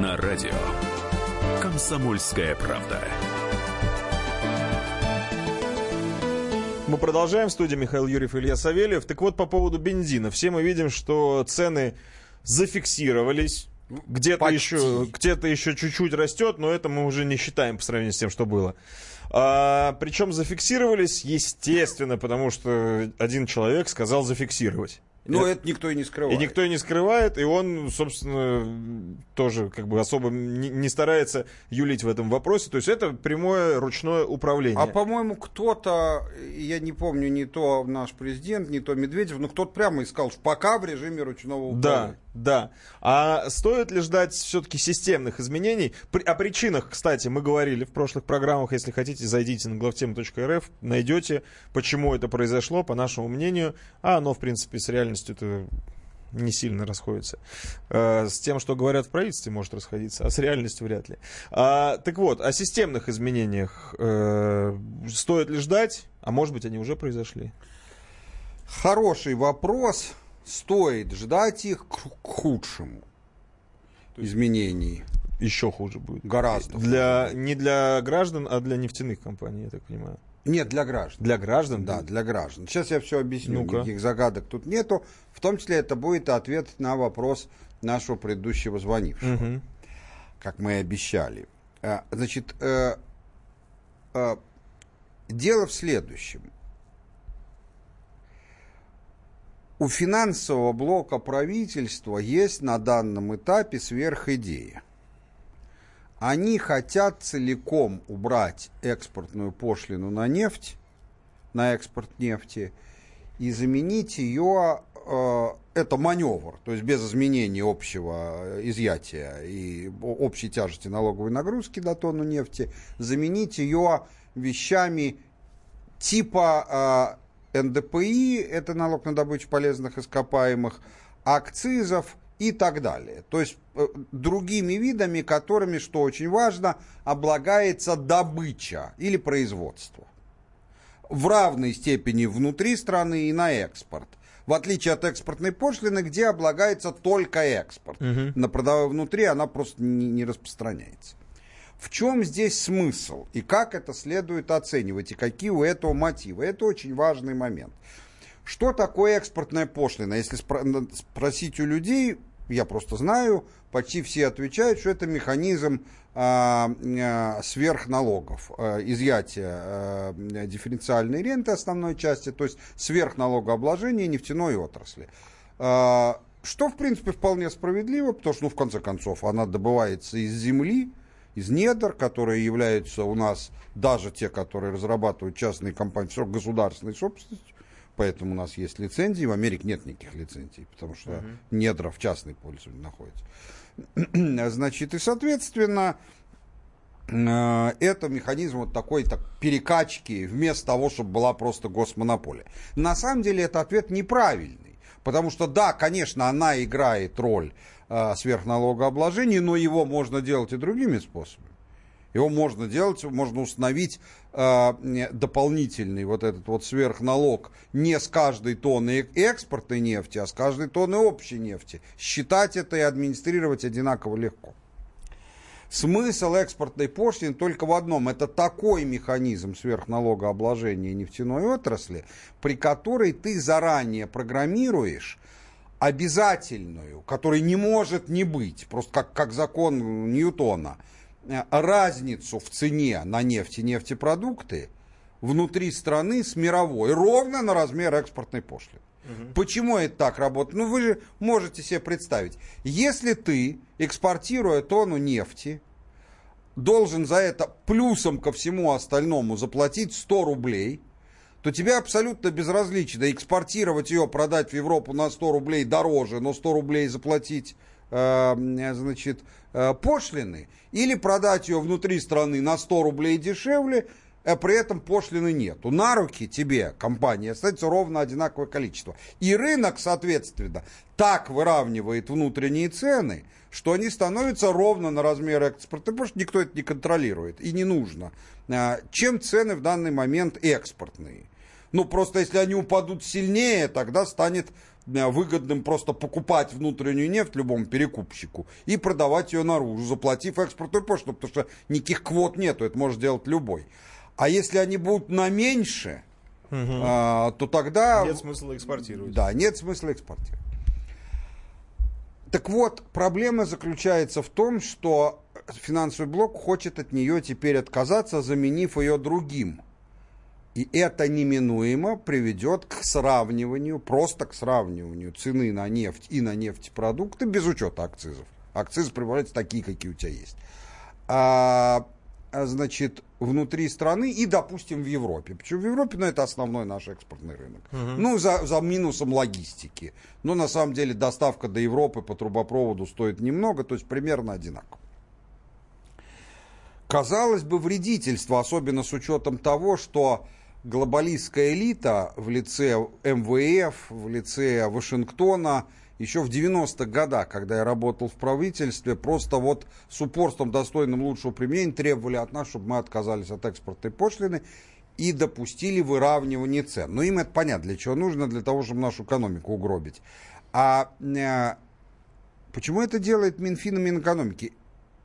на радио Комсомольская правда. Мы продолжаем. В студии Михаил Юрьев и Илья Савельев. Так вот, по поводу бензина. Все мы видим, что цены зафиксировались. Где-то еще, где-то еще чуть-чуть растет, но это мы уже не считаем по сравнению с тем, что было. А, причем зафиксировались, естественно, потому что один человек сказал зафиксировать. Но это никто и не И скрывает. никто и не скрывает, и он, собственно, тоже как бы особо не, не старается юлить в этом вопросе. То есть это прямое ручное управление. А по-моему, кто-то, я не помню, не то наш президент, не то Медведев, но кто-то прямо и сказал, что пока в режиме ручного управления. да. А стоит ли ждать все-таки системных изменений? При- о причинах, кстати, мы говорили в прошлых программах. Если хотите, зайдите на главтема.рф, найдете, почему это произошло, по нашему мнению. А оно, в принципе, с реальностью это не сильно расходится. Э, С тем, что говорят в правительстве, может расходиться, а с реальностью вряд ли. А, так вот, о системных изменениях э, стоит ли ждать? А может быть, они уже произошли? Хороший вопрос. Стоит ждать их к худшему изменений. Еще хуже будет. Гораздо Для, не для граждан, а для нефтяных компаний, я так понимаю. Нет, для граждан. Для граждан? Да, для граждан. Сейчас я все объясню. Ну-ка. Никаких загадок тут нету. В том числе это будет ответ на вопрос нашего предыдущего звонившего, Мгм. как мы и обещали. А, Значит, э, э, дело в следующем. У финансового блока правительства есть на данном этапе сверхидея. Они хотят целиком убрать экспортную пошлину на нефть, на экспорт нефти, и заменить ее, э, это маневр, то есть без изменения общего э, изъятия и общей тяжести налоговой нагрузки на тонну нефти, заменить ее вещами типа э, НДПИ, это налог на добычу полезных ископаемых, акцизов и так далее. То есть э, другими видами, которыми, что очень важно, облагается добыча или производство. В равной степени внутри страны и на экспорт. В отличие от экспортной пошлины, где облагается только экспорт. На продавая внутри она просто не, не распространяется. В чем здесь смысл и как это следует оценивать и какие у этого мотивы? Это очень важный момент. Что такое экспортная пошлина? Если спросить у людей, я просто знаю, почти все отвечают, что это механизм а, сверхналогов, а, изъятия а, дифференциальной ренты основной части, то есть сверхналогообложения нефтяной отрасли. А, что, в принципе, вполне справедливо, потому что, ну, в конце концов, она добывается из земли, из недр, которые являются у нас, даже те, которые разрабатывают частные компании, все государственной собственностью, поэтому у нас есть лицензии, в Америке нет никаких лицензий, потому что недра в частной пользовании находятся. Значит, и, соответственно, э, это механизм вот такой так, перекачки вместо того, чтобы была просто госмонополия. На самом деле это ответ неправильный, потому что да, конечно, она играет роль э, сверхналогообложения, но его можно делать и другими способами. Его можно делать, можно установить э, дополнительный вот этот вот сверхналог не с каждой тонны экспортной нефти, а с каждой тонны общей нефти. Считать это и администрировать одинаково легко. Смысл экспортной пошлины только в одном. Это такой механизм сверхналогообложения нефтяной отрасли, при которой ты заранее программируешь обязательную, которой не может не быть, просто как, как закон Ньютона, э, разницу в цене на нефть и нефтепродукты внутри страны с мировой, ровно на размер экспортной пошлины. Угу. Почему это так работает? Ну, вы же можете себе представить. Если ты, экспортируя тонну нефти, должен за это плюсом ко всему остальному заплатить 100 рублей, то тебе абсолютно безразлично экспортировать ее, продать в Европу на 100 рублей дороже, но 100 рублей заплатить э, значит, э, пошлины, или продать ее внутри страны на 100 рублей дешевле, а при этом пошлины нету. На руки тебе, компания, остается ровно одинаковое количество. И рынок, соответственно, так выравнивает внутренние цены, что они становятся ровно на размер экспорта, потому что никто это не контролирует и не нужно. А, чем цены в данный момент экспортные? Ну, просто если они упадут сильнее, тогда станет выгодным просто покупать внутреннюю нефть любому перекупщику и продавать ее наружу, заплатив экспортную пошлину, потому что никаких квот нету, это может делать любой. А если они будут на меньше, угу. а, то тогда... Нет смысла экспортировать. Да, нет смысла экспортировать. Так вот, проблема заключается в том, что финансовый блок хочет от нее теперь отказаться, заменив ее другим. И это неминуемо приведет к сравниванию, просто к сравниванию цены на нефть и на нефтепродукты без учета акцизов. Акцизы прибавляются такие, какие у тебя есть. А, а, значит, внутри страны и, допустим, в Европе. Почему в Европе? Ну, это основной наш экспортный рынок. Угу. Ну, за, за минусом логистики. Но на самом деле доставка до Европы по трубопроводу стоит немного, то есть примерно одинаково. Казалось бы, вредительство, особенно с учетом того, что глобалистская элита в лице МВФ, в лице Вашингтона – еще в 90-х годах, когда я работал в правительстве, просто вот с упорством, достойным лучшего применения, требовали от нас, чтобы мы отказались от экспортной пошлины и допустили выравнивание цен. Но им это понятно, для чего нужно, для того, чтобы нашу экономику угробить. А э, почему это делает Минфин и Минэкономики?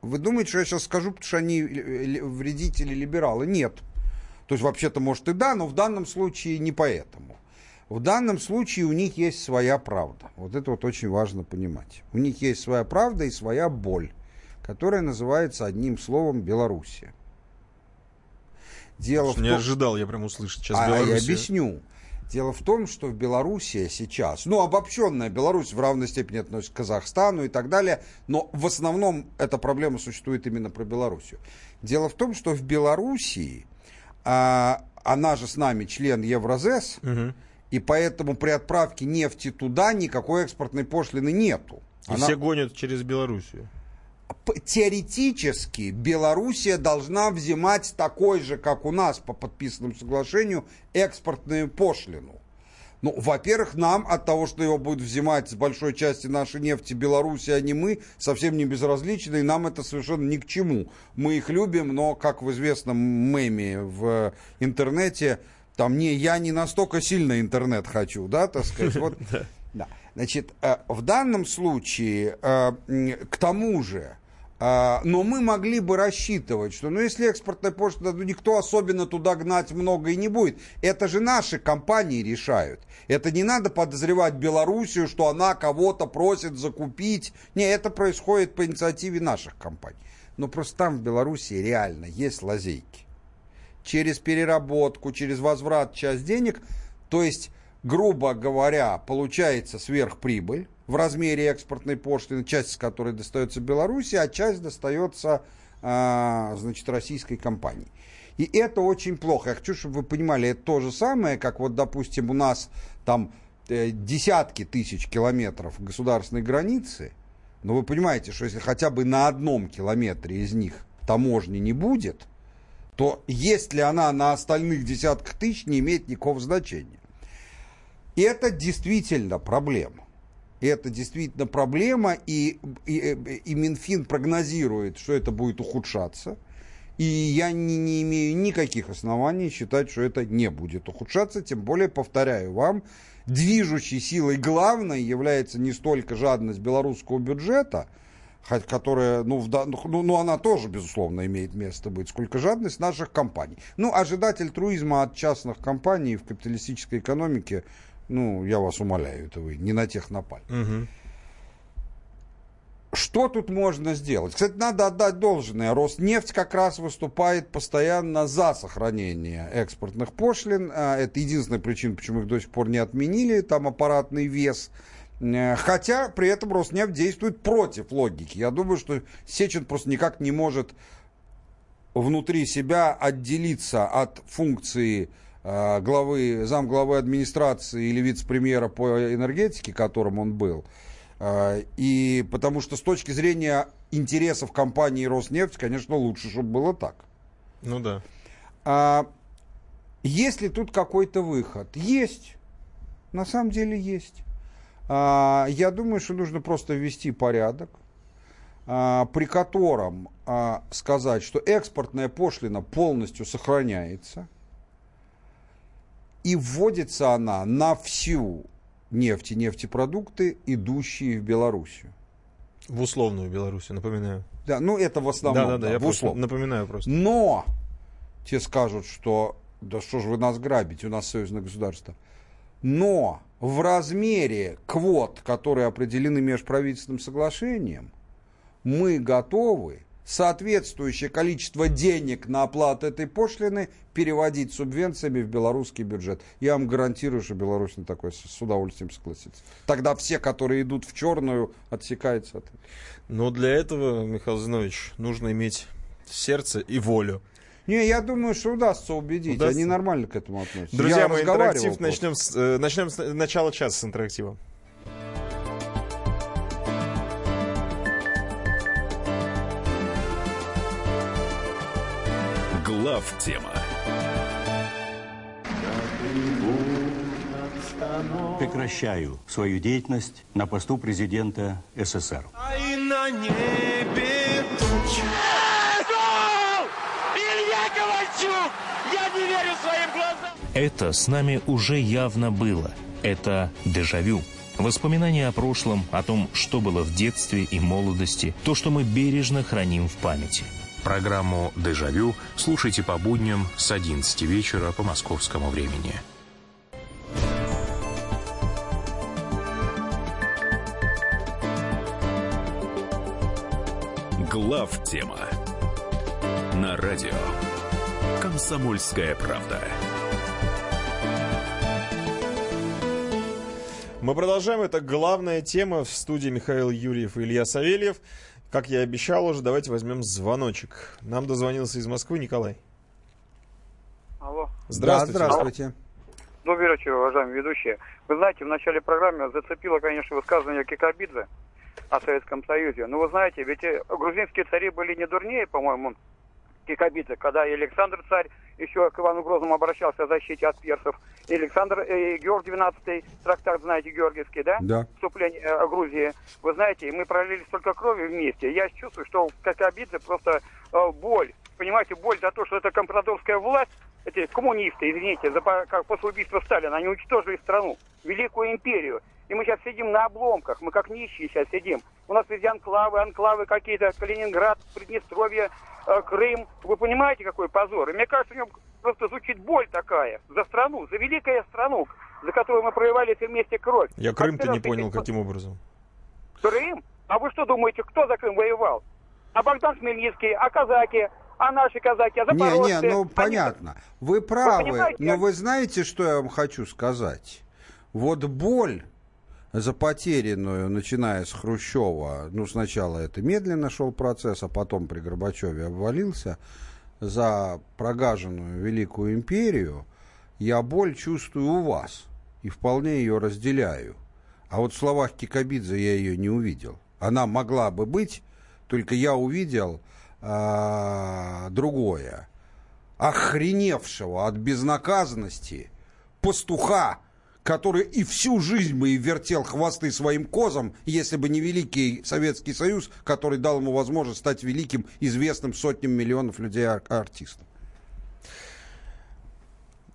Вы думаете, что я сейчас скажу, потому что они вредители, либералы? Нет. То есть, вообще-то, может, и да, но в данном случае не поэтому. В данном случае у них есть своя правда. Вот это вот очень важно понимать. У них есть своя правда и своя боль, которая называется одним словом Белоруссия. Дело в том... Не ожидал я прям услышать сейчас а, Белоруссия. Я объясню. Дело в том, что в Белоруссии сейчас, ну, обобщенная Беларусь в равной степени относится к Казахстану и так далее, но в основном эта проблема существует именно про Белоруссию. Дело в том, что в Белоруссии, а, она же с нами член Евразес, угу и поэтому при отправке нефти туда никакой экспортной пошлины нету. И Она... все гонят через Белоруссию. Теоретически Белоруссия должна взимать такой же, как у нас по подписанному соглашению, экспортную пошлину. Ну, во-первых, нам от того, что его будет взимать с большой части нашей нефти Беларуси, а не мы, совсем не безразлично, и нам это совершенно ни к чему. Мы их любим, но, как в известном меме в интернете, там не, я не настолько сильно интернет хочу, да, так сказать. Вот, да. Значит, э, в данном случае, э, к тому же, но мы могли бы рассчитывать, что, ну, если экспортная почта, ну, никто особенно туда гнать много и не будет. Это же наши компании решают. Это не надо подозревать Белоруссию, что она кого-то просит закупить. Не, это происходит по инициативе наших компаний. Но просто там в Беларуси реально есть лазейки через переработку, через возврат часть денег. То есть, грубо говоря, получается сверхприбыль в размере экспортной пошлины, часть из которой достается Беларуси, а часть достается а, значит, российской компании. И это очень плохо. Я хочу, чтобы вы понимали, это то же самое, как вот, допустим, у нас там э, десятки тысяч километров государственной границы, но вы понимаете, что если хотя бы на одном километре из них таможни не будет, то есть ли она на остальных десятках тысяч, не имеет никакого значения. Это действительно проблема. Это действительно проблема, и, и, и Минфин прогнозирует, что это будет ухудшаться. И я не, не имею никаких оснований считать, что это не будет ухудшаться. Тем более, повторяю вам, движущей силой главной является не столько жадность белорусского бюджета, которая, ну, в да- ну, ну, она тоже, безусловно, имеет место быть, сколько жадность наших компаний. Ну, ожидать альтруизма от частных компаний в капиталистической экономике, ну, я вас умоляю, это вы не на тех напали. Мгм. Что тут можно сделать? Кстати, надо отдать должное. Роснефть как раз выступает постоянно за сохранение экспортных пошлин. А, Это единственная причина, почему их до сих пор не отменили. Там аппаратный вес. Хотя при этом Роснефть действует против логики. Я думаю, что Сечин просто никак не может внутри себя отделиться от функции главы, замглавы администрации или вице-премьера по энергетике, которым он был. Э, И потому что с точки зрения интересов компании Роснефть, конечно, лучше, чтобы было так. Ну да. А есть ли тут какой-то выход? Есть. На самом деле есть. А, я думаю, что нужно просто ввести порядок, а, при котором а, сказать, что экспортная пошлина полностью сохраняется, и вводится она на всю нефть и нефтепродукты, идущие в Белоруссию. В условную Белоруссию, напоминаю. Да, ну это в основном. Да, да, да, да, я в условном. напоминаю просто. Но те скажут, что да что же вы нас грабите, у нас союзное государство. Но в размере квот, которые определены межправительственным соглашением, мы готовы соответствующее количество денег на оплату этой пошлины переводить субвенциями в белорусский бюджет. Я вам гарантирую, что Беларусь на такое с удовольствием согласится. Тогда все, которые идут в черную, отсекаются от этого. Но для этого, Михаил Зинович, нужно иметь сердце и волю. Не, я думаю, что удастся убедить. Удастся? Они нормально к этому относятся. Друзья, Я мы разговаривал интерактив начнем с, э, начнем с начала часа с интерактива. Глав тема Прекращаю свою деятельность на посту президента СССР. А и на небе. Илья Ковальчук! Я не верю своим глазам! Это с нами уже явно было. Это дежавю. Воспоминания о прошлом, о том, что было в детстве и молодости, то, что мы бережно храним в памяти. Программу «Дежавю» слушайте по будням с 11 вечера по московскому времени. Глав тема на радио Комсомольская правда. Мы продолжаем. Это главная тема в студии Михаил Юрьев и Илья Савельев. Как я и обещал уже, давайте возьмем звоночек. Нам дозвонился из Москвы Николай. Алло. Здравствуйте. Да, здравствуйте. Добрый вечер, уважаемые ведущие. Вы знаете, в начале программы зацепило, конечно, высказывание Кикабидзе о Советском Союзе. Но вы знаете, ведь э, грузинские цари были не дурнее, по-моему, Кикабидзе, когда и Александр царь еще к Ивану Грозному обращался о защите от персов. И Александр, э, и Георг 12 трактат, знаете, Георгиевский, да? Да. Вступление э, Грузии. Вы знаете, мы пролили столько крови вместе. Я чувствую, что в Кикабидзе просто э, боль. Понимаете, боль за то, что это компрадорская власть, эти коммунисты, извините, за, как после убийства Сталина, они уничтожили страну, великую империю. И мы сейчас сидим на обломках, мы как нищие сейчас сидим. У нас везде анклавы, анклавы какие-то, Калининград, Приднестровье, э, Крым. Вы понимаете, какой позор? И мне кажется, у него просто звучит боль такая за страну, за великую страну, за которую мы проявили все вместе кровь. Я Крым-то не понял, каким образом. Крым? А вы что думаете, кто за Крым воевал? А Богдан Хмельницкий, а казаки, а наши казаки, а Не, запорожцы? не, ну Они- понятно. Вы правы, понимаете, но вы знаете, что я вам хочу сказать? Вот боль за потерянную, начиная с Хрущева, ну сначала это медленно шел процесс, а потом при Горбачеве обвалился, за прогаженную Великую Империю, я боль чувствую у вас и вполне ее разделяю. А вот в словах Кикабидзе я ее не увидел. Она могла бы быть, только я увидел а, другое. Охреневшего от безнаказанности пастуха, который и всю жизнь бы и вертел хвосты своим козам, если бы не Великий Советский Союз, который дал ему возможность стать великим, известным сотням миллионов людей ар- артистом.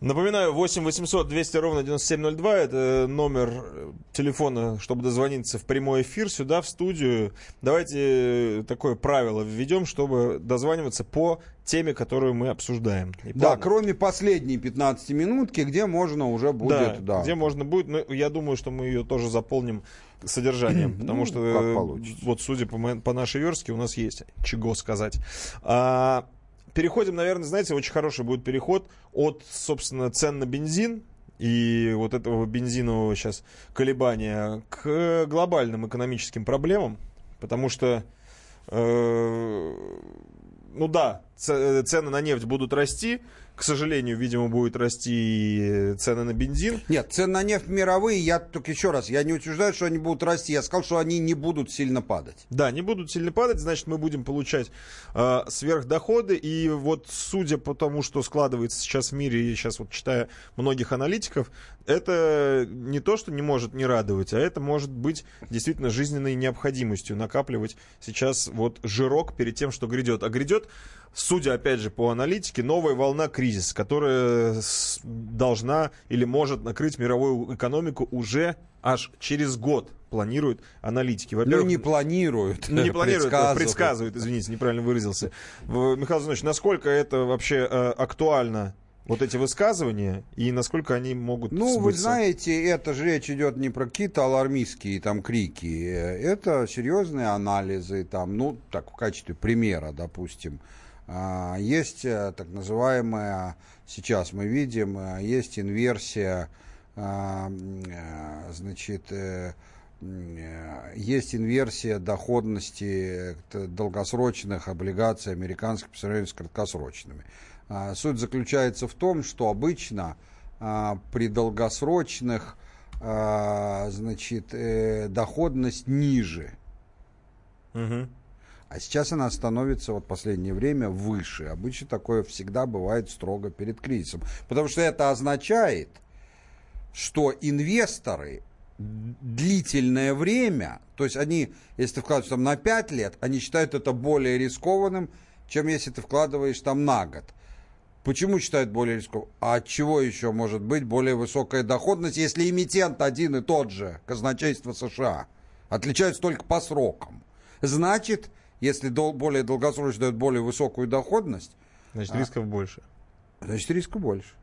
Напоминаю, 8 800 200 ровно 9702 это номер телефона, чтобы дозвониться в прямой эфир сюда, в студию. Давайте такое правило введем, чтобы дозваниваться по теме, которую мы обсуждаем. И да, плавно. кроме последней 15 минутки, где можно уже будет... Да, да. где можно будет, но я думаю, что мы ее тоже заполним содержанием, потому ну, что вот судя по, по нашей верстке у нас есть чего сказать. А, переходим, наверное, знаете, очень хороший будет переход от, собственно, цен на бензин и вот этого бензинового сейчас колебания к глобальным экономическим проблемам, потому что, э, ну да, цены на нефть будут расти, к сожалению, видимо, будет расти цены на бензин. Нет, цены на нефть мировые, я только еще раз, я не утверждаю, что они будут расти, я сказал, что они не будут сильно падать. Да, не будут сильно падать, значит, мы будем получать э, сверхдоходы, и вот судя по тому, что складывается сейчас в мире, и сейчас вот читая многих аналитиков, это не то, что не может не радовать, а это может быть действительно жизненной необходимостью накапливать сейчас вот жирок перед тем, что грядет. А грядет судя, опять же, по аналитике, новая волна кризиса, которая должна или может накрыть мировую экономику уже аж через год планируют аналитики. Ну, не планируют. Ну, не планируют, а предсказывают. предсказывают, извините, неправильно выразился. Михаил Зинович, насколько это вообще э, актуально вот эти высказывания и насколько они могут Ну, сбыться? вы знаете, это же речь идет не про какие-то алармистские там крики, это серьезные анализы, там, ну, так, в качестве примера, допустим, есть э, так называемая, сейчас мы видим, э, есть инверсия, а, э, значит, есть инверсия доходности долгосрочных облигаций американских по сравнению с краткосрочными. А, суть заключается в том, что обычно при долгосрочных значит, доходность ниже. Угу. А сейчас она становится вот последнее время выше. Обычно такое всегда бывает строго перед кризисом. Потому что это означает, что инвесторы длительное время, то есть они, если ты вкладываешь там на 5 лет, они считают это более рискованным, чем если ты вкладываешь там на год. Почему считают более рискованным? А от чего еще может быть более высокая доходность, если эмитент один и тот же, казначейство США, отличаются только по срокам? Значит, если дол, более долгосрочно дает более высокую доходность... Значит, а, рисков больше. Значит, рисков больше.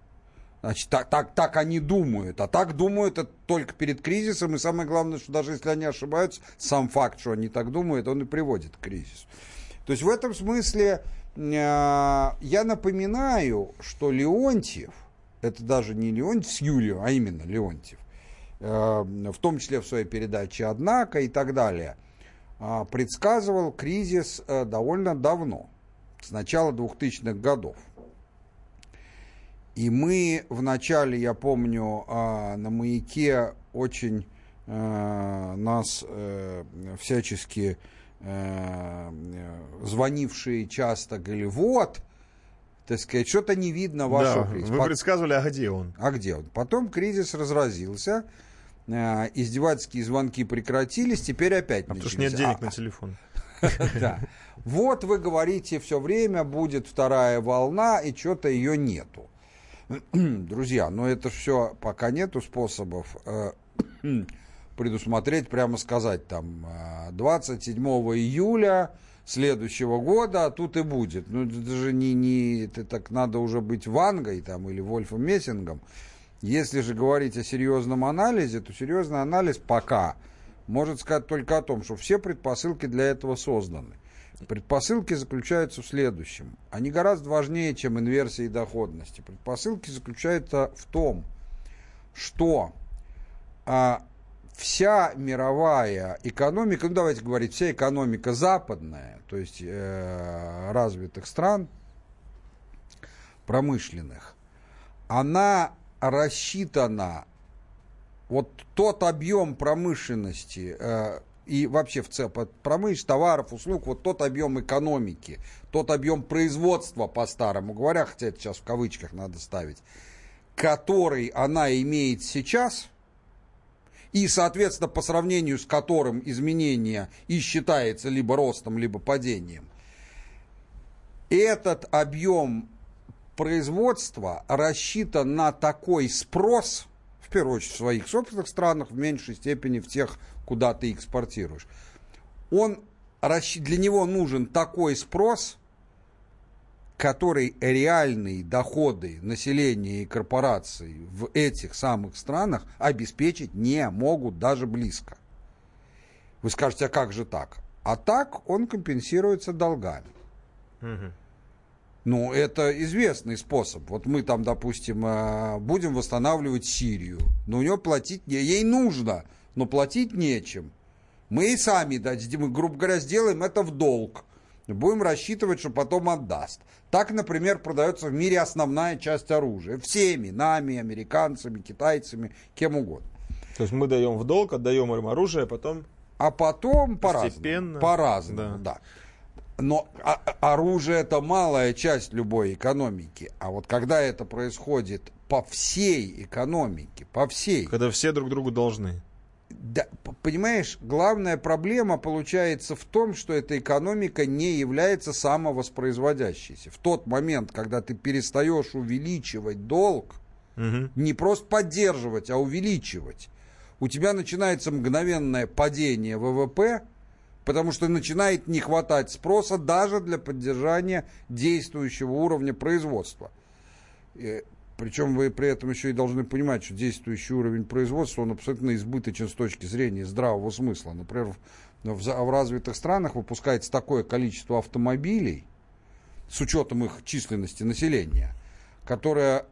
Значит, так, так, так они думают. А так думают это только перед кризисом. И самое главное, что даже если они ошибаются, сам факт, что они так думают, он и приводит к кризису. То есть в этом смысле э, я напоминаю, что Леонтьев, это даже не Леонтьев с Юлием, а именно Леонтьев, э, в том числе в своей передаче «Однако» и так далее – а, предсказывал кризис э, довольно давно, с начала 2000-х годов. И мы в начале, я помню, а, на маяке очень э, нас э, всячески звонившие часто говорили, вот, так сказать, что-то не видно вашего да, кризиса. Вы предсказывали, а где он? А где он? Потом кризис разразился, издевательские звонки прекратились, теперь опять а Потому что нет денег а, на телефон. Да. Вот вы говорите все время, будет вторая волна, и что-то ее нету. Друзья, но это все пока нету способов э, предусмотреть, прямо сказать, там, 27 э, июля следующего года, а тут и будет. Ну, это же не, не это так надо уже быть Вангой там или Вольфом Мессингом, если же говорить о серьезном анализе, то серьезный анализ пока может сказать только о том, что все предпосылки для этого созданы. Предпосылки заключаются в следующем. Они гораздо важнее, чем инверсии доходности. Предпосылки заключаются в том, что а, вся мировая экономика, ну давайте говорить, вся экономика западная, то есть э, развитых стран, промышленных, она рассчитана вот тот объем промышленности э, и вообще в целом промышленность, товаров, услуг, вот тот объем экономики, тот объем производства, по-старому говоря, хотя это сейчас в кавычках надо ставить, который она имеет сейчас, и, соответственно, по сравнению с которым изменение и считается либо ростом, либо падением, этот объем производство рассчитано на такой спрос, в первую очередь в своих собственных странах, в меньшей степени в тех, куда ты экспортируешь. Он, для него нужен такой спрос, который реальные доходы населения и корпораций в этих самых странах обеспечить не могут даже близко. Вы скажете, а как же так? А так он компенсируется долгами. Угу. Ну, это известный способ. Вот мы там, допустим, э, будем восстанавливать Сирию. Но у нее платить не... Ей нужно, но платить нечем. Мы и сами, дадим, грубо говоря, сделаем это в долг. Будем рассчитывать, что потом отдаст. Так, например, продается в мире основная часть оружия. Всеми, нами, американцами, китайцами, кем угодно. То есть мы даем в долг, отдаем им оружие, а потом... А потом по-разному. По-разному, да. да. Но оружие это малая часть любой экономики. А вот когда это происходит по всей экономике, по всей. Когда все друг другу должны. Да, понимаешь, главная проблема получается в том, что эта экономика не является самовоспроизводящейся. В тот момент, когда ты перестаешь увеличивать долг, угу. не просто поддерживать, а увеличивать, у тебя начинается мгновенное падение ВВП, потому что начинает не хватать спроса даже для поддержания действующего уровня производства. Э, причем вы при этом еще и должны понимать, что действующий уровень производства, он абсолютно избыточен с точки зрения здравого смысла. Например, в, развитых странах выпускается такое количество автомобилей, с учетом их численности населения, которое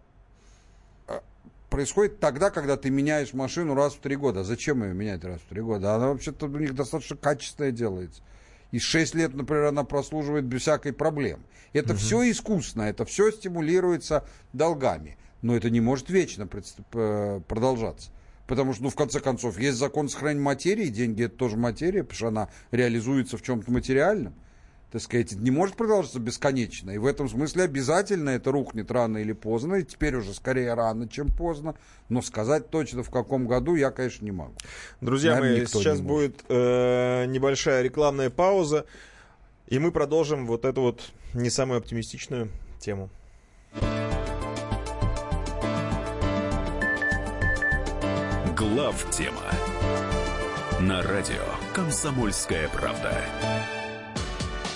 происходит тогда, когда ты меняешь машину раз в три года. Зачем ее менять раз в три года? Она вообще-то у них достаточно качественная делается. И 6 лет, например, она прослуживает без всякой проблем. Это угу. все искусственно, это все стимулируется долгами. Но это не может вечно продолжаться. Потому что, ну, в конце концов, есть закон сохранения материи, деньги это тоже материя, потому что она реализуется в чем-то материальном так сказать, не может продолжаться бесконечно. И в этом смысле обязательно это рухнет рано или поздно. И теперь уже скорее рано, чем поздно. Но сказать точно в каком году я, конечно, не могу. Друзья мои, сейчас будет э, небольшая рекламная пауза. И мы продолжим вот эту вот не самую оптимистичную тему. Глав тема на радио Комсомольская правда.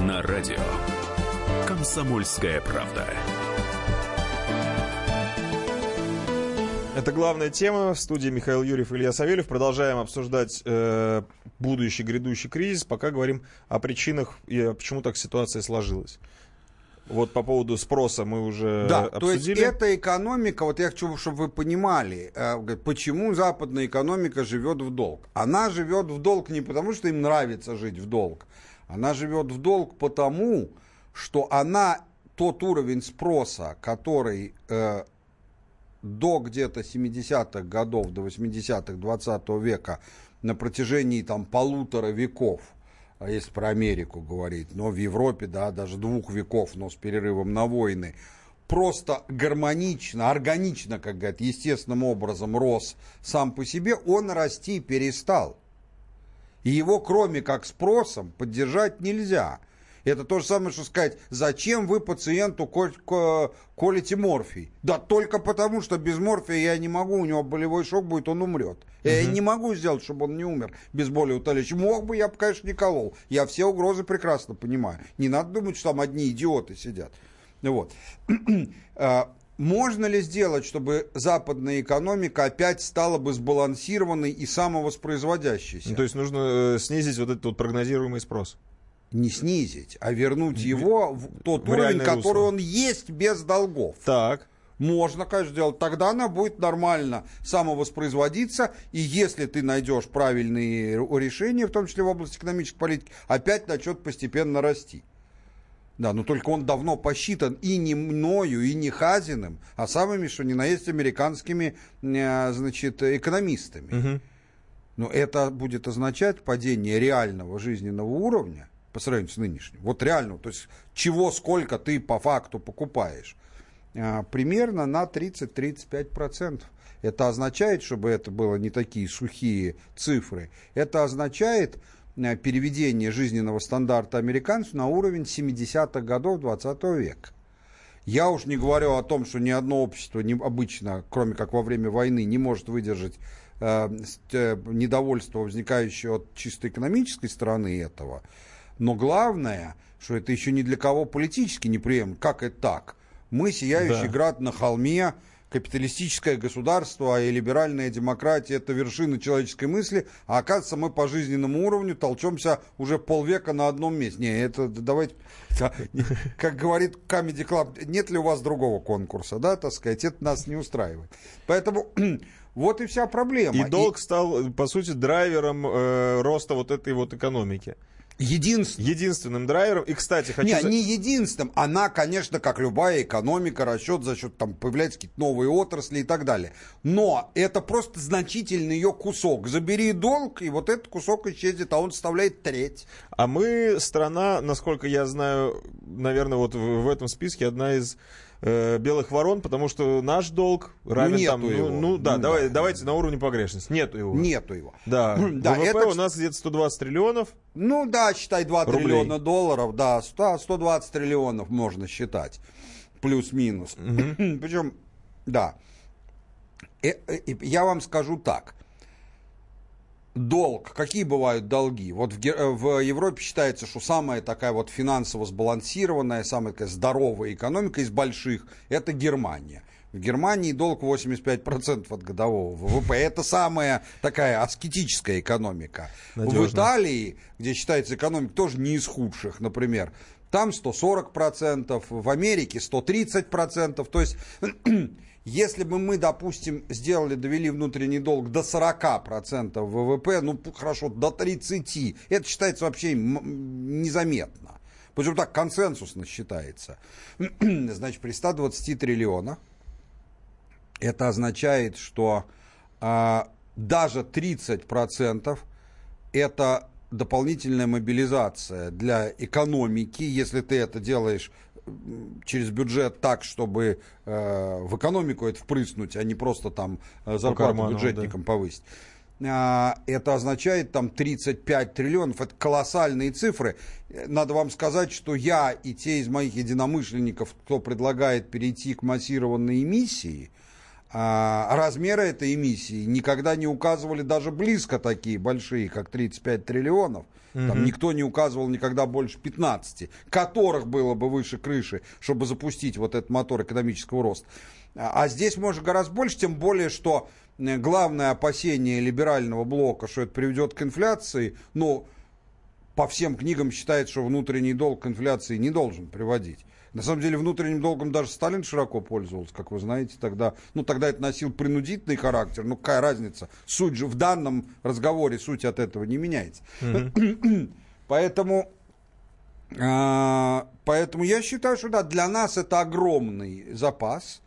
на радио «Комсомольская правда». Это главная тема. В студии Михаил Юрьев и Илья Савельев. Продолжаем обсуждать э, будущий грядущий кризис. Пока говорим о причинах и почему так ситуация сложилась. Вот по поводу спроса мы уже да, обсудили. то есть эта экономика, вот я хочу, чтобы вы понимали, э, почему западная экономика живет в долг. Она живет в долг не потому, что им нравится жить в долг, она живет в долг потому, что она тот уровень спроса, который э, до где-то 70-х годов, до 80-х 20 века, на протяжении там полутора веков, а если про Америку говорить, но в Европе, да, даже двух веков, но с перерывом на войны, просто гармонично, органично, как говорят, естественным образом рос сам по себе, он расти перестал. И его, кроме как спросом, поддержать нельзя. Это то же самое, что сказать, зачем вы пациенту колите морфий? Да только потому, что без морфия я не могу, у него болевой шок будет, он умрет. Я угу. не могу сделать, чтобы он не умер без боли утоляющей. Мог бы, я бы, конечно, не колол. Я все угрозы прекрасно понимаю. Не надо думать, что там одни идиоты сидят. Вот. Можно ли сделать, чтобы западная экономика опять стала бы сбалансированной и самовоспроизводящейся? Ну, то есть нужно э, снизить вот этот вот прогнозируемый спрос. Не снизить, а вернуть его в тот в уровень, который русло. он есть без долгов. Так. Можно, конечно, сделать. Тогда она будет нормально самовоспроизводиться. И если ты найдешь правильные решения, в том числе в области экономической политики, опять начнет постепенно расти. Да, но только он давно посчитан и не мною, и не Хазиным, а самыми, что ни на есть, американскими э, значит, экономистами. Но это будет означать падение реального жизненного уровня по сравнению с нынешним. Вот реально, то есть чего, сколько ты по факту покупаешь. А, примерно на 30-35%. Это означает, чтобы это было не такие сухие цифры, это означает переведение жизненного стандарта американцев на уровень 70-х годов 20 века. Я уж не говорю о том, что ни одно общество не, обычно, кроме как во время войны, не может выдержать э, э, недовольство, возникающее от чисто экономической стороны этого. Но главное, что это еще ни для кого политически неприемлемо. Как это так? Мы сияющий Да. град на холме, капиталистическое государство и либеральная демократия это вершина человеческой мысли, а оказывается мы по жизненному уровню толчемся уже полвека на одном месте. Не, это давайте, да, не, как говорит Comedy Club, нет ли у вас другого конкурса, да, так сказать, это нас не устраивает. Поэтому вот и вся проблема. И долг стал, по сути, драйвером э, роста вот этой вот экономики. Единственным. Единственным драйвером. И, кстати, хочу... Не, за- не единственным. Она, конечно, как любая экономика, расчет за счет там появляются какие-то новые отрасли и так далее. Но это просто значительный ее кусок. Забери долг, и вот этот кусок исчезнет, а он составляет треть. А мы страна, насколько я знаю, наверное, вот в, в этом списке одна из э, белых ворон, потому что наш долг равен нету там, ну, его. ну да, Ну давай, да. давайте на уровне погрешности. Нету его. Нету его. Да. Да, ВВП это- у нас где-то 120 триллионов. Ну да, считай 2 Рублей. триллиона долларов, да, 100, 120 триллионов можно считать. Плюс-минус. Причем, да. Э, э, я вам скажу так. Долг, какие бывают долги? Вот в, э, в Европе считается, что самая такая вот финансово сбалансированная, самая такая здоровая экономика из больших – это Германия. В Германии долг 85% от годового ВВП. Это самая такая аскетическая экономика. В Надежно. Италии, где считается экономика тоже не из худших, например, там 140%, в Америке 130%. То есть, если бы мы, допустим, сделали, довели внутренний долг до 40% ВВП, ну, хорошо, до 30%, это считается вообще незаметно. Причем так консенсусно считается. Значит, при 120 триллионах это означает, что а, даже 30% это дополнительная мобилизация для экономики, если ты это делаешь через бюджет так, чтобы э, в экономику это впрыснуть, а не просто там э, зарплату карману, бюджетникам повысить. А, Это означает там 35 триллионов. Это колоссальные цифры. Надо вам сказать, что я и те из моих единомышленников, кто предлагает перейти к массированной эмиссии, а размеры этой эмиссии никогда не указывали даже близко такие большие, как 35 триллионов. Там Мгм. никто не указывал никогда больше 15, которых было бы выше крыши, чтобы запустить вот этот мотор экономического роста. А а здесь может гораздо больше, тем более, что главное опасение либерального блока, что это приведет к инфляции, ну, по всем книгам считается, что внутренний долг к инфляции не должен приводить. На самом деле внутренним долгом даже Сталин широко пользовался, как вы знаете, тогда, ну тогда это носил принудительный характер, ну какая разница, суть же в данном разговоре суть от этого не меняется. Поэтому, а, поэтому я считаю, что да, для нас это огромный запас.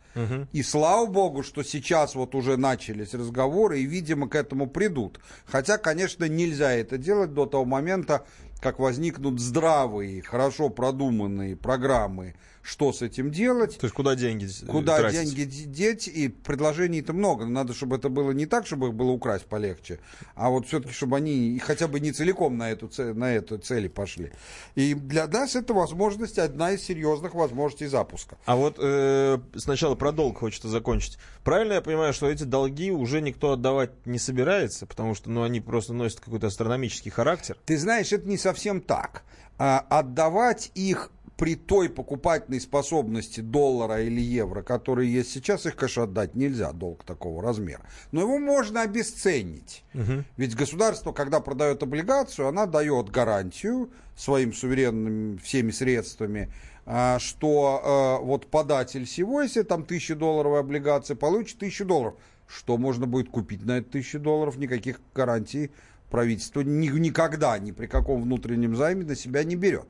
И слава богу, что сейчас вот уже начались разговоры, и, видимо, к этому придут. Хотя, конечно, нельзя это делать до того момента, как возникнут здравые, хорошо продуманные программы, что с этим делать. То есть куда деньги Куда тратить? деньги деть, и предложений-то много. Но надо, чтобы это было не так, чтобы их было украсть полегче, а вот все-таки, чтобы они хотя бы не целиком на эту, цель, на эту цели пошли. И для нас это возможность, одна из серьезных возможностей запуска. А вот э, сначала про долг хочется закончить. Правильно я понимаю, что эти долги уже никто отдавать не собирается, потому что ну, они просто носят какой-то астрономический характер? Ты знаешь, это не совсем так. А, отдавать их при той покупательной способности доллара или евро, которые есть сейчас, их, конечно, отдать нельзя, долг такого размера. Но его можно обесценить. Мгм. Ведь государство, когда продает облигацию, она дает гарантию своим суверенным всеми средствами, а, что э, вот податель всего, если там тысяча долларовая облигация, получит тысячу долларов. Что можно будет купить на это тысячу долларов? Никаких гарантий правительство ни- никогда, ни при каком внутреннем займе на себя не берет.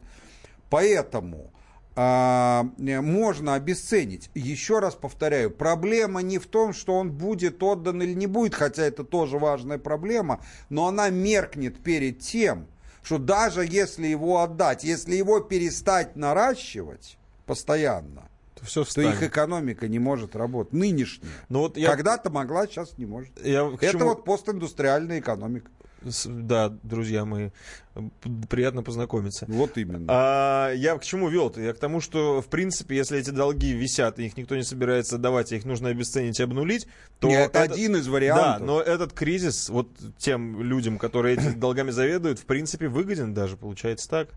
Поэтому а, можно обесценить. Еще раз повторяю, проблема не в том, что он будет отдан или не будет, хотя это тоже важная проблема, но она меркнет перед тем, что даже если его отдать, если его перестать наращивать постоянно, То все то их экономика не может работать. Нынешняя. Ну вот я- Когда-то могла, сейчас не может. Я Это чему- вот постиндустриальная экономика. Да, друзья мои, приятно познакомиться. Вот именно. А, я к чему вел-то? Я к тому, что, в принципе, если эти долги висят, и их никто не собирается давать, и их нужно обесценить и обнулить, то... Не, это один из вариантов. Да, но этот кризис вот тем людям, которые этими долгами заведуют, в принципе, выгоден даже, получается так.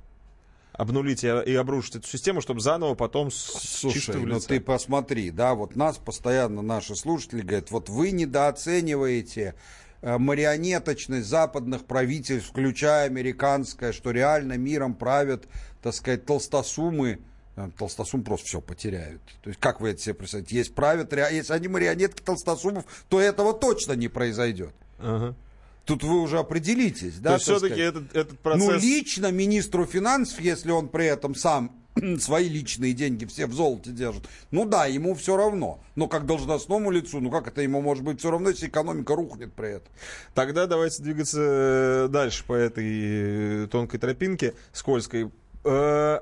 Обнулить и, и обрушить эту систему, чтобы заново потом Слушай, ну лица. ты посмотри, да, вот нас постоянно наши слушатели говорят, вот вы недооцениваете марионеточность западных правительств, включая американское, что реально миром правят, так сказать, толстосумы. Э, Толстосум просто все потеряют. То есть, как вы это себе представляете? Есть правят, если они марионетки толстосумов, то этого точно не произойдет. Ага. Тут вы уже определитесь, да? То есть так все-таки этот, этот процесс... Ну, лично министру финансов, если он при этом сам свои личные деньги все в золоте держит, ну да, ему все равно. Но как должностному лицу, ну как это ему может быть все равно, если экономика рухнет при этом? Тогда давайте двигаться э, дальше по этой э, тонкой тропинке скользкой. Э,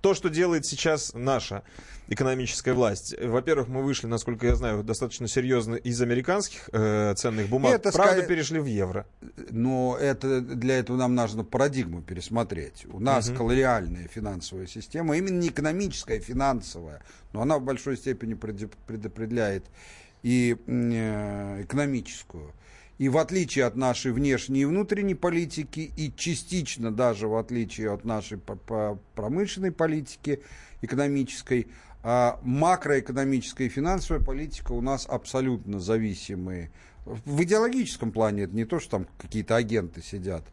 То, что делает сейчас наша экономическая власть. Во-первых, мы вышли, насколько я знаю, достаточно серьезно из американских э, ценных бумаг. Это Правда, ска- перешли в евро. Но это, для этого нам нужно парадигму пересмотреть. У нас Мгм. колониальная финансовая система, именно не экономическая, а финансовая, но она в большой степени преде- предопределяет и э, экономическую. И в отличие от нашей внешней и внутренней политики, и частично даже в отличие от нашей промышленной политики, экономической, макроэкономическая и финансовая политика у нас абсолютно зависимые. В идеологическом плане это не то, что там какие-то агенты сидят.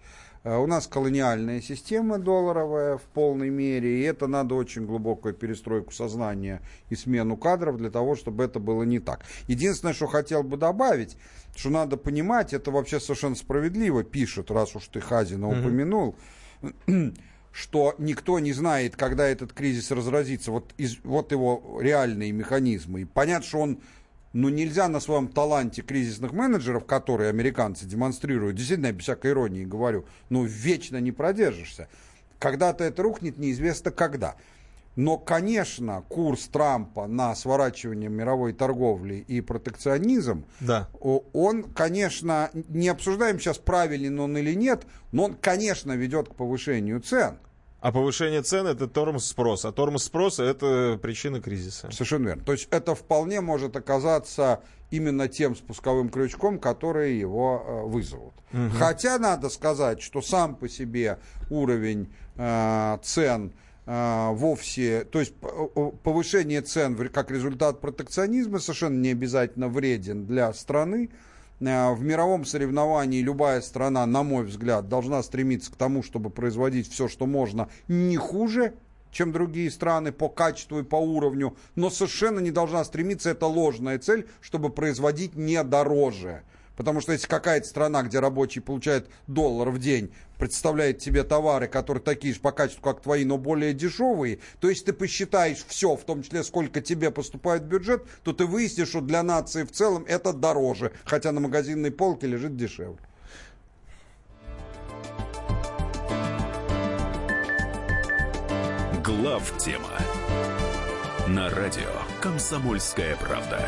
А У нас колониальная система долларовая в полной мере, и это надо очень глубокую перестройку сознания и смену кадров для того, чтобы это было не так. Единственное, что хотел бы добавить, что надо понимать, это вообще совершенно справедливо пишет, раз уж ты Хазина Мгм. упомянул, что никто не знает, когда этот кризис разразится. Вот, из, вот его реальные механизмы. И понятно, что он ну, нельзя на своем таланте кризисных менеджеров, которые американцы демонстрируют, действительно, без всякой иронии говорю, ну, вечно не продержишься. Когда-то это рухнет, неизвестно когда. Но, конечно, курс Трампа на сворачивание мировой торговли и протекционизм, Да. он, конечно, не обсуждаем сейчас, правилен он или нет, но он, конечно, ведет к повышению цен. А повышение цен это тормоз спроса. А тормоз спроса это причина кризиса. Совершенно верно. То есть это вполне может оказаться именно тем спусковым крючком, который его э, вызовут. Мгм. Хотя надо сказать, что сам по себе уровень э, цен вовсе, то есть повышение цен как результат протекционизма совершенно не обязательно вреден для страны. Э, В мировом соревновании любая страна, на мой взгляд, должна стремиться к тому, чтобы производить все, что можно, не хуже, чем другие страны по качеству и по уровню, но совершенно не должна стремиться, это ложная цель, чтобы производить не дороже. Потому что если какая-то страна, где рабочий получает доллар в день, представляет тебе товары, которые такие же по качеству, как твои, но более дешевые, то если ты посчитаешь все, в том числе сколько тебе поступает в бюджет, то ты выяснишь, что для нации в целом это дороже, хотя на магазинной полке лежит дешевле. Глав тема на радио Комсомольская правда.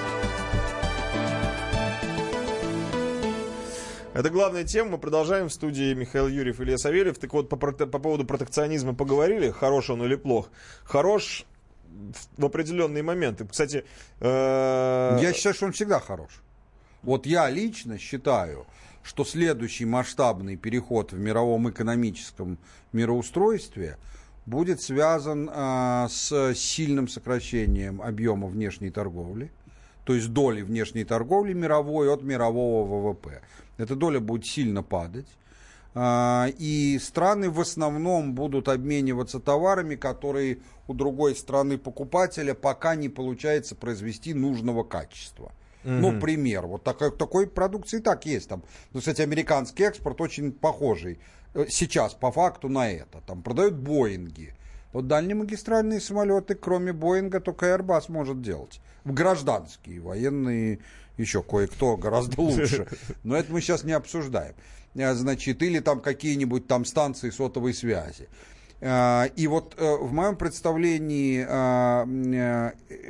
Это главная тема. Мы продолжаем в студии Михаил Юрьев и Илья Савельев. Так вот, по, по поводу протекционизма поговорили. Хорош он или плох? Хорош в, в определенные моменты. Кстати, э, Я считаю, что он всегда хорош. Вот я лично считаю, что следующий масштабный переход в мировом экономическом мироустройстве будет связан э, с сильным сокращением объема внешней торговли, то есть доли внешней торговли мировой от мирового ВВП. Эта доля будет сильно падать. А, И страны в основном будут обмениваться товарами, которые у другой страны покупателя пока не получается произвести нужного качества. Ну, Мгм. пример. Вот такой, такой продукции и так есть. Там, ну, кстати, американский экспорт очень похожий э, сейчас по факту на это. Там продают Боинги. Вот дальнемагистральные самолеты, кроме Боинга, только Airbus может делать. Гражданские, военные еще кое-кто гораздо лучше. Но это мы сейчас не обсуждаем. Э, Значит, или там какие-нибудь там станции сотовой связи. Э, И вот э, в моем представлении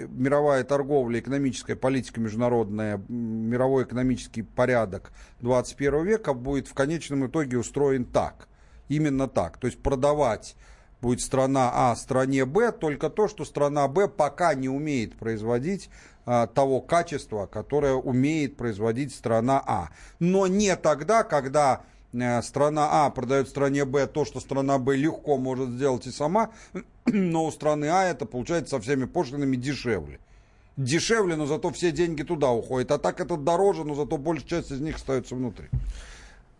мировая торговля, экономическая политика международная, мировой экономический порядок 21 века будет в конечном итоге устроен так. Именно так. То есть продавать будет страна А стране Б только то, что страна Б пока не умеет производить а, того качества, которое умеет производить страна А. Но не тогда, когда э, страна А продает стране Б то, что страна Б легко может сделать и сама, но у страны А это получается со всеми пошлинами дешевле. Дешевле, но зато все деньги туда уходят. А так это дороже, но зато большая часть из них остается внутри.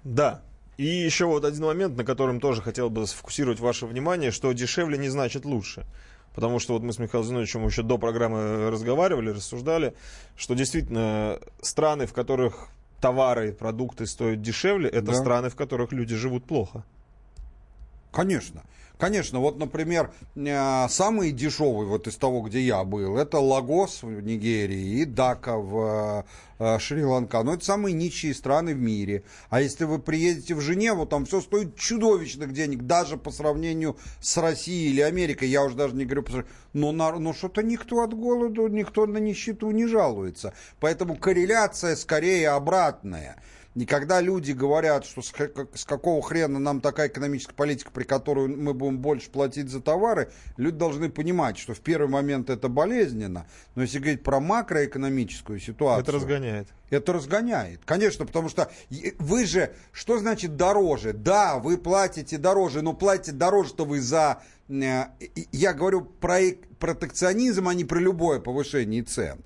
Да. И еще вот один момент, на котором тоже хотел бы сфокусировать ваше внимание, что дешевле не значит лучше. Потому что вот мы с Михаилом Зиновичем еще до программы разговаривали, рассуждали, что действительно страны, в которых товары и продукты стоят дешевле, это Да. страны, в которых люди живут плохо. Конечно. Конечно, вот, например, э, самый дешевый вот из того, где я был, это Лагос в Нигерии и Дака в э, Шри-Ланка. Но это самые нищие страны в мире. А если вы приедете в Женеву, там все стоит чудовищных денег, даже по сравнению с Россией или Америкой. Я уже даже не говорю, но, на- но что-то никто от голода, никто на нищету не жалуется. Поэтому корреляция скорее обратная. И когда люди говорят, что с, какого хрена нам такая экономическая политика, при которой мы будем больше платить за товары, люди должны понимать, что в первый момент это болезненно, но если говорить про макроэкономическую ситуацию... Это разгоняет. Это разгоняет, конечно, потому что вы же, что значит дороже? Да, вы платите дороже, но платите дороже-то вы за, э, я говорю про протекционизм, а не про любое повышение цен.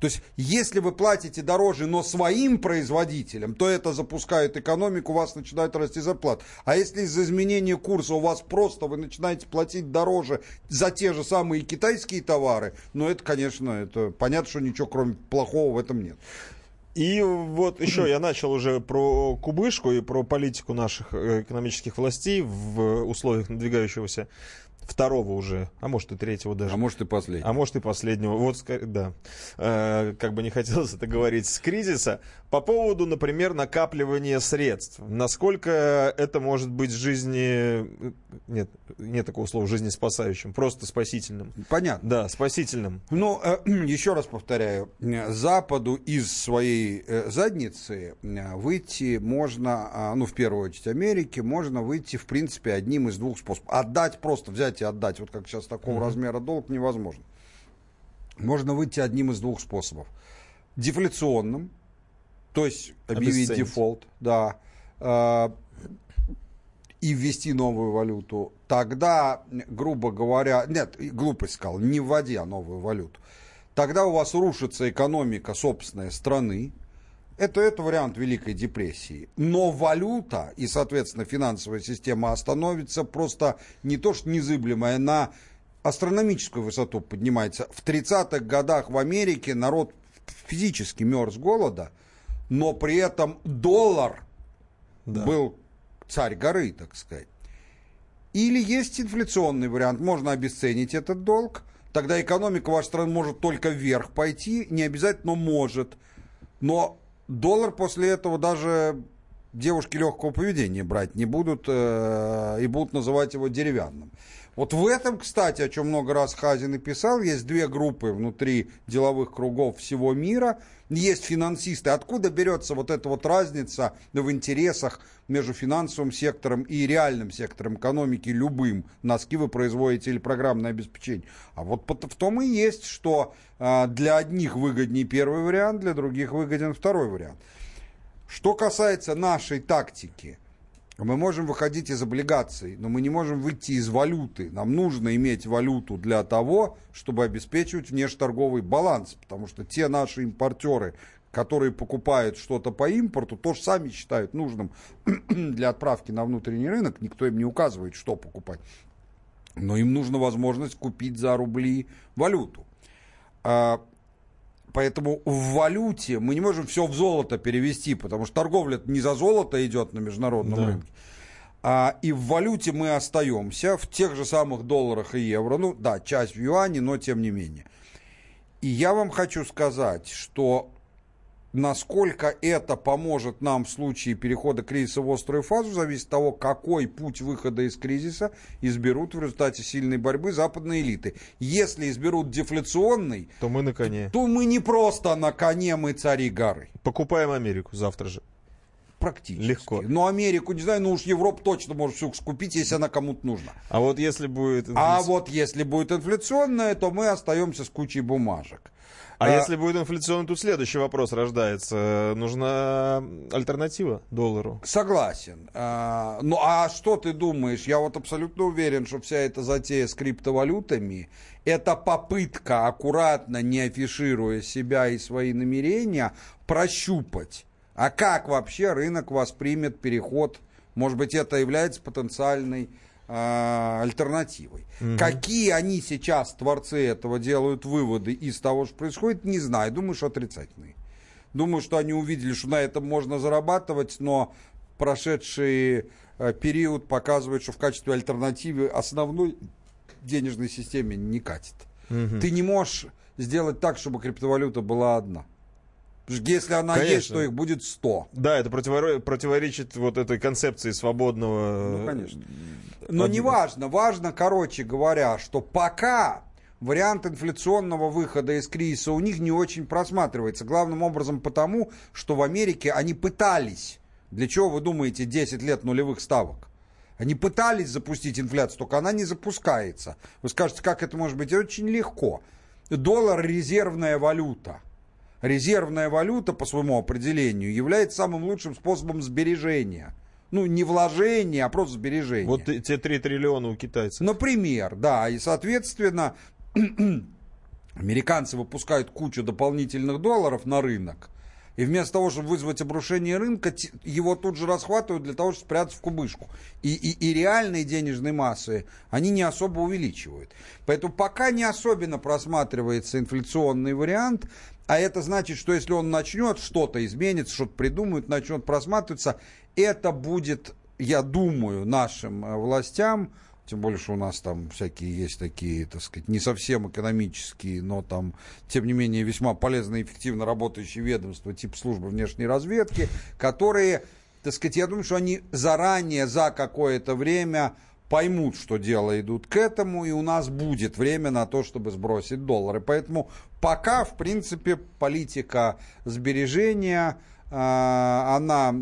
То есть, если вы платите дороже, но своим производителям, то это запускает экономику, у вас начинает расти зарплата. А если из-за изменения курса у вас просто вы начинаете платить дороже за те же самые китайские товары, ну это, конечно, это понятно, что ничего кроме плохого в этом нет. И вот еще я начал уже про кубышку и про политику наших э, экономических властей в условиях надвигающегося второго уже, а может и третьего даже. А может и последнего. А может и последнего. Вот, да. Э, как бы не хотелось это говорить с кризиса. По поводу, например, накапливания средств. Насколько это может быть жизни... Нет, нет такого слова жизнеспасающим, просто спасительным. Понятно. Да, спасительным. Ну, э, еще раз повторяю, э, Западу из своей э, задницы э, выйти можно, а, ну, в первую очередь Америке, можно выйти, в принципе, одним из двух способов. Отдать, просто взять и отдать, вот как сейчас такого Мгм. размера долг невозможно. Можно выйти одним из двух способов. Дефляционным, то есть объявить дефолт, да, э, и ввести новую валюту, тогда, грубо говоря, нет, глупость сказал, не вводя новую валюту, тогда у вас рушится экономика собственной страны, это, это вариант Великой депрессии. Но валюта и, соответственно, финансовая система остановится просто не то что незыблемая, на астрономическую высоту поднимается. В 30-х годах в Америке народ физически мерз голода, но при этом доллар был царь горы, так сказать. Или есть инфляционный вариант, можно обесценить этот долг, тогда экономика вашей страны может только вверх пойти, не обязательно, но может. Но доллар после этого даже девушки легкого поведения брать не будут э, и будут называть его деревянным. Вот в этом, кстати, о чем много раз Хазин и писал, есть две группы внутри деловых кругов всего мира. Есть финансисты. Откуда берется вот эта вот разница в интересах между финансовым сектором и реальным сектором экономики, любым, носки вы производите или программное обеспечение? А вот в том и есть, что а, для одних выгоднее первый вариант, для других выгоден второй вариант. Что касается нашей тактики – мы можем выходить из облигаций, но мы не можем выйти из валюты. Нам нужно иметь валюту для того, чтобы обеспечивать внешторговый баланс, потому что те наши импортеры, которые покупают что-то по импорту, тоже сами считают нужным для отправки на внутренний рынок. Никто им не указывает, что покупать. Но им нужна возможность купить за рубли валюту. Поэтому в валюте мы не можем все в золото перевести, потому что торговля не за золото идет на международном да. рынке. А, и в валюте мы остаемся, в тех же самых долларах и евро. Ну да, часть в юане, но тем не менее. И я вам хочу сказать, что Насколько это поможет нам в случае перехода кризиса в острую фазу, зависит от того, какой путь выхода из кризиса изберут в результате сильной борьбы западные элиты. Если изберут дефляционный, то мы на коне. То мы не просто на коне, мы цари горы. Покупаем Америку завтра же. Практически. Легко. Но Америку, не знаю, ну уж Европу точно может все купить, если она кому-то нужна. А вот если будет... А вот если будет инфляционная, то мы остаемся с кучей бумажек. А, а если будет инфляционный, тут следующий вопрос рождается. Нужна альтернатива доллару? Согласен. А, ну а что ты думаешь? Я вот абсолютно уверен, что вся эта затея с криптовалютами это попытка, аккуратно не афишируя себя и свои намерения, прощупать. А как вообще рынок воспримет переход? Может быть, это является потенциальной альтернативой. Угу. Какие они сейчас, творцы этого, делают выводы из того, что происходит, не знаю. Думаю, что отрицательные. Думаю, что они увидели, что на этом можно зарабатывать, но прошедший э, период показывает, что в качестве альтернативы основной денежной системе не катит. Угу. Ты не можешь сделать так, чтобы криптовалюта была одна. Если она Конечно. есть, то их будет 100. Да, это противоречит вот этой концепции свободного... Ну, конечно. Но не важно. Важно, короче говоря, что пока вариант инфляционного выхода из кризиса у них не очень просматривается. Главным образом потому, что в Америке они пытались. Для чего вы думаете 10 лет нулевых ставок? Они пытались запустить инфляцию, только она не запускается. Вы скажете, как это может быть? Очень легко. Доллар – резервная валюта резервная валюта по своему определению является самым лучшим способом сбережения. Ну, не вложения, а просто сбережения. Вот те 3 триллиона у китайцев. Например, да. И, соответственно, американцы выпускают кучу дополнительных долларов на рынок. И вместо того, чтобы вызвать обрушение рынка, его тут же расхватывают для того, чтобы спрятать в кубышку. И, и, и реальные денежные массы, они не особо увеличивают. Поэтому пока не особенно просматривается инфляционный вариант, а это значит, что если он начнет что-то изменится, что-то придумает, начнет просматриваться, это будет, я думаю, нашим э, властям, тем более, что у нас там всякие есть такие, так сказать, не совсем экономические, но там, тем не менее, весьма полезно и эффективно работающие ведомства типа службы внешней разведки, которые, так сказать, я думаю, что они заранее за какое-то время поймут, что дело идут к этому, и у нас будет время на то, чтобы сбросить доллары. Поэтому пока, в принципе, политика сбережения, а, она,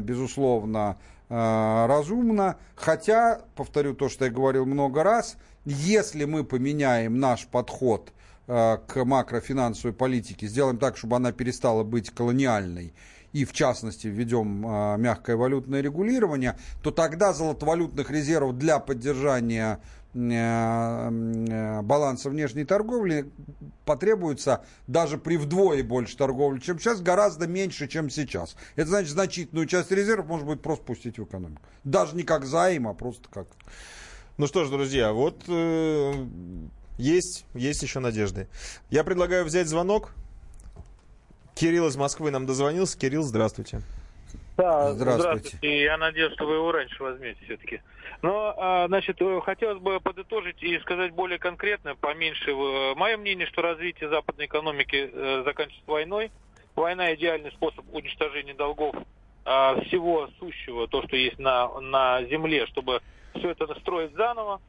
безусловно, а, разумна. Хотя, повторю то, что я говорил много раз, если мы поменяем наш подход а, к макрофинансовой политике, сделаем так, чтобы она перестала быть колониальной, и в частности введем а, мягкое валютное регулирование, то тогда золотовалютных резервов для поддержания а, а, баланса внешней торговли потребуется даже при вдвое больше торговли, чем сейчас, гораздо меньше, чем сейчас. Это значит, значительную часть резервов можно будет просто пустить в экономику. Даже не как займ, а просто как... Ну что ж, друзья, вот э, есть, есть еще надежды. Я предлагаю взять звонок. Кирилл из Москвы нам дозвонился. Кирилл, здравствуйте. Да, здравствуйте. здравствуйте. Я надеюсь, что вы его раньше возьмете все-таки. Но, а, значит, э, хотелось бы подытожить и сказать более конкретно, поменьше. Э, мое мнение, что развитие западной экономики э, заканчивается войной. Война – идеальный способ уничтожения долгов а, всего сущего, то, что есть на, на земле, чтобы все это настроить заново.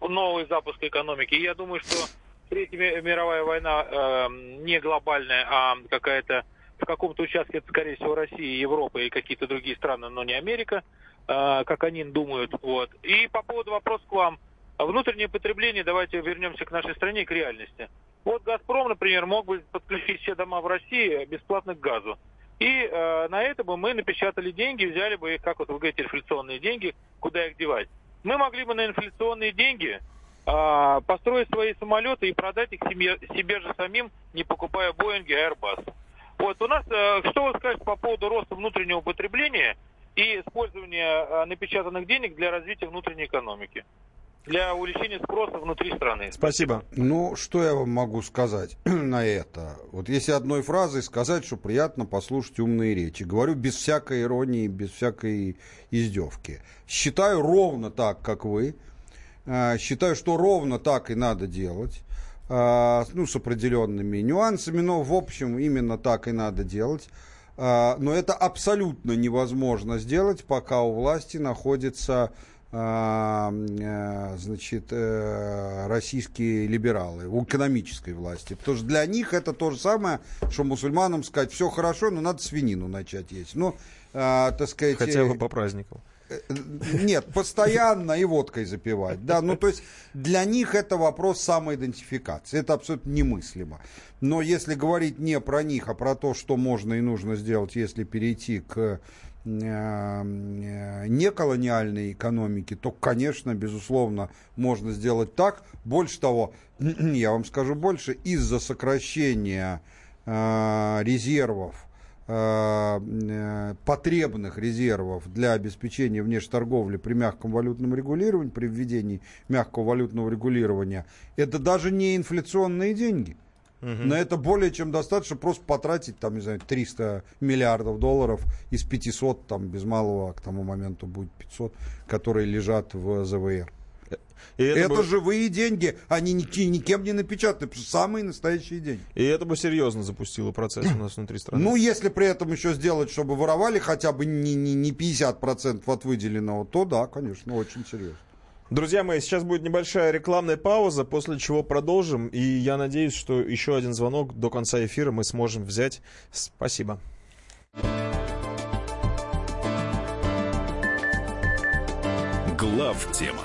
новый запуск экономики. И я думаю, что Третья мировая война э, не глобальная, а какая-то в каком-то участке, это, скорее всего, Россия, Европа и какие-то другие страны, но не Америка, э, как они думают. Вот. И по поводу вопроса к вам. Внутреннее потребление, давайте вернемся к нашей стране, к реальности. Вот «Газпром», например, мог бы подключить все дома в России бесплатно к газу. И э, на это бы мы напечатали деньги, взяли бы их, как вот вы говорите, инфляционные деньги, куда их девать. Мы могли бы на инфляционные деньги э, построить свои самолеты и продать их себе, себе же самим, не покупая Боинги и Airbus. Вот у нас, э, что вы скажете по поводу роста внутреннего потребления и использования э, напечатанных денег для развития внутренней экономики? для увеличения спроса внутри страны. Спасибо. Ну, что я вам могу сказать на это? Вот если одной фразой сказать, что приятно послушать умные речи. Говорю без всякой иронии, без всякой издевки. Считаю ровно так, как вы. Э, считаю, что ровно так и надо делать. Э, ну, с определенными нюансами, но в общем именно так и надо делать. Э, но это абсолютно невозможно сделать, пока у власти находится значит, российские либералы у экономической власти. Потому что для них это то же самое, что мусульманам сказать, все хорошо, но надо свинину начать есть. Ну, так сказать... Хотя бы по праздникам. Нет, постоянно и водкой запивать. Да, ну то есть для них это вопрос самоидентификации. Это абсолютно немыслимо. Но если говорить не про них, а про то, что можно и нужно сделать, если перейти к э, э, неколониальной экономике, то, конечно, безусловно, можно сделать так. Больше того, я вам скажу больше, из-за сокращения э, резервов Э, э, потребных резервов для обеспечения внешней торговли при мягком валютном регулировании, при введении мягкого валютного регулирования, это даже не инфляционные деньги. Угу. На это более чем достаточно просто потратить, там, не знаю, 300 миллиардов долларов из 500, там, без малого к тому моменту будет 500, которые лежат в ЗВР. И это это бы... живые деньги, они никем, никем не напечатаны, самые настоящие деньги. И это бы серьезно запустило процесс у нас внутри страны. Ну, если при этом еще сделать, чтобы воровали хотя бы не, не, не 50% от выделенного, то да, конечно, очень серьезно. Друзья мои, сейчас будет небольшая рекламная пауза, после чего продолжим. И я надеюсь, что еще один звонок до конца эфира мы сможем взять. Спасибо. Глав тема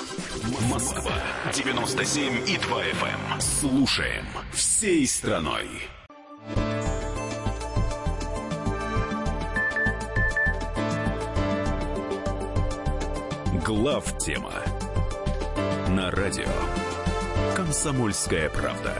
Москва 97 и 2 FM. Эм. Слушаем всей страной. Глав тема на радио Комсомольская правда.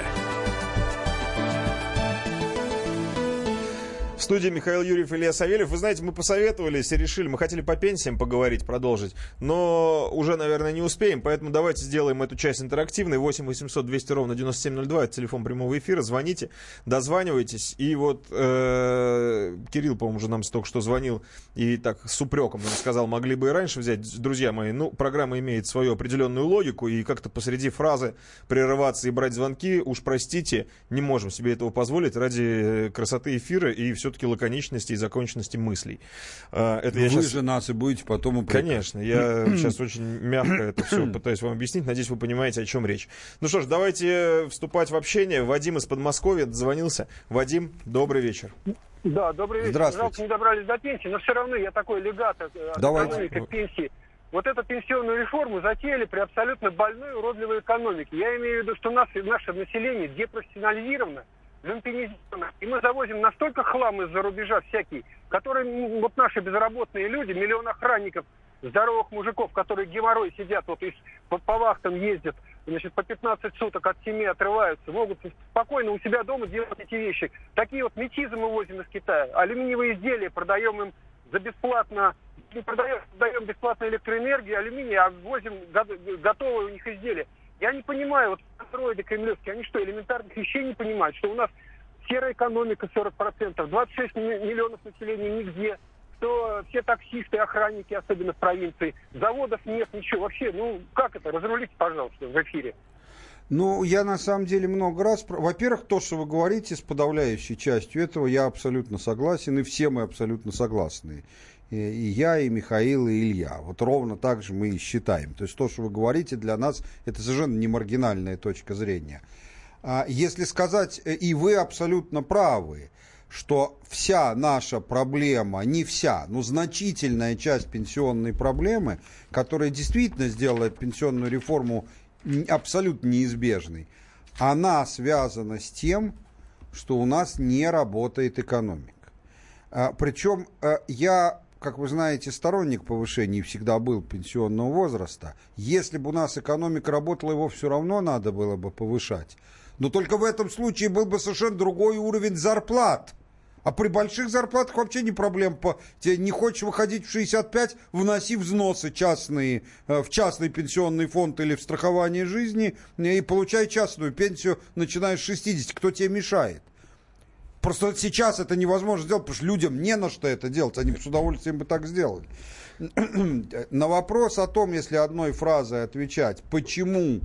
В студии Михаил Юрьев и Илья Савельев. Вы знаете, мы посоветовались и решили, мы хотели по пенсиям поговорить, продолжить, но уже, наверное, не успеем, поэтому давайте сделаем эту часть интерактивной. 8 800 200 ровно 9702, это телефон прямого эфира, звоните, дозванивайтесь. И вот э, Кирилл, по-моему, уже нам только что звонил и так с упреком нам сказал, могли бы и раньше взять. Друзья мои, ну, программа имеет свою определенную логику, и как-то посреди фразы прерываться и брать звонки, уж простите, не можем себе этого позволить ради красоты эфира и все все-таки лаконичности и законченности мыслей. А, это Вы сейчас... же нас и будете потом упрекать. Конечно, я сейчас очень мягко это все пытаюсь вам объяснить. Надеюсь, вы понимаете, о чем речь. Ну что ж, давайте вступать в общение. Вадим из Подмосковья дозвонился. Вадим, добрый вечер. Да, добрый вечер. Здравствуйте. Жалко, не добрались до пенсии, но все равно я такой легат от Давайте. экономики пенсии. Вот эту пенсионную реформу затеяли при абсолютно больной уродливой экономике. Я имею в виду, что нас, наше население депрофессионализировано, люмпинизировано. И мы завозим настолько хлам из-за рубежа всякий, который, вот наши безработные люди, миллион охранников, здоровых мужиков, которые геморрой сидят, вот и по, по вахтам ездят, значит, по 15 суток от семьи отрываются, могут спокойно у себя дома делать эти вещи. Такие вот метизы мы возим из Китая. Алюминиевые изделия продаем им за бесплатно, не продаем, продаем бесплатно электроэнергию, алюминий, а возим готовые у них изделия. Я не понимаю, вот андроиды кремлевские, они что, элементарных вещей не понимают, что у нас серая экономика 40%, 26 миллионов населения нигде, что все таксисты, охранники, особенно в провинции, заводов нет, ничего. Вообще, ну, как это? Разрулите, пожалуйста, в эфире. Ну, я на самом деле много раз... Во-первых, то, что вы говорите с подавляющей частью этого, я абсолютно согласен, и все мы абсолютно согласны. И, и я, и Михаил, и Илья. Вот ровно так же мы и считаем. То есть то, что вы говорите, для нас это совершенно не маргинальная точка зрения. А если сказать, э, и вы абсолютно правы, что вся наша проблема, не вся, но значительная часть пенсионной проблемы, которая действительно сделает пенсионную реформу абсолютно неизбежной, она связана с тем, что у нас не работает экономика. А, причем а, я, как вы знаете, сторонник повышения всегда был пенсионного возраста. Если бы у нас экономика работала, его все равно надо было бы повышать. Но только в этом случае был бы совершенно другой уровень зарплат – а при больших зарплатах вообще не проблем. Тебе не хочешь выходить в 65, вноси взносы частные э, в частный пенсионный фонд или в страхование жизни и получай частную пенсию, начиная с 60. Кто тебе мешает? Просто сейчас это невозможно сделать, потому что людям не на что это делать. Они с удовольствием бы так сделали. на вопрос о том, если одной фразой отвечать, почему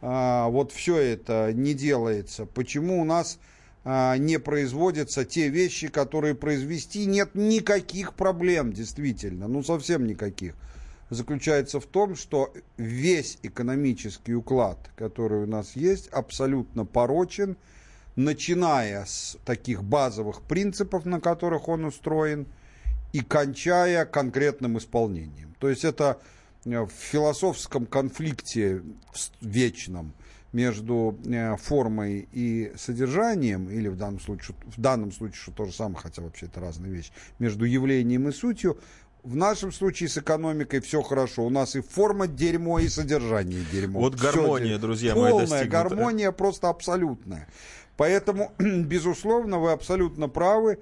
а, вот все это не делается, почему у нас а, не производятся те вещи, которые произвести нет никаких проблем, действительно, ну совсем никаких. Заключается в том, что весь экономический уклад, который у нас есть, абсолютно порочен, начиная с таких базовых принципов, на которых он устроен, и кончая конкретным исполнением. То есть это э, в философском конфликте вечном между э, формой и содержанием, или в данном случае, в данном случае, что то же самое, хотя вообще это разные вещи, между явлением и сутью, в нашем случае с экономикой все хорошо. У нас и форма дерьмо, и содержание дерьмо. Вот гармония, все, друзья мои, Полная гармония, просто абсолютная. Поэтому, безусловно, вы абсолютно правы.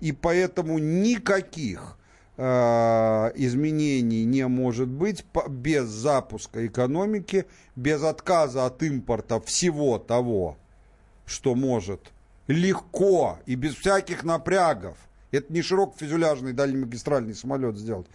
И поэтому никаких Э, изменений не может быть без запуска экономики, без отказа от импорта всего того, что может легко и без всяких напрягов. Это не широкофюзеляжный дальнемагистральный самолет сделать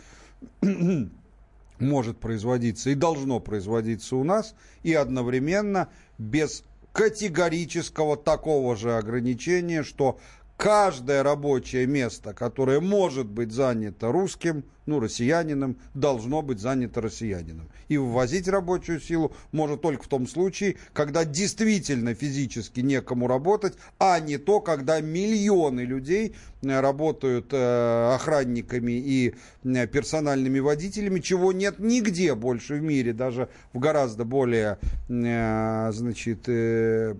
может производиться и должно производиться у нас, и одновременно без категорического такого же ограничения, что каждое рабочее место, которое может быть занято русским, ну, россиянином, должно быть занято россиянином. И ввозить рабочую силу может только в том случае, когда действительно физически некому работать, а не то, когда миллионы людей э, работают э, охранниками и э, персональными водителями, чего нет нигде больше в мире, даже в гораздо более, э, значит, э,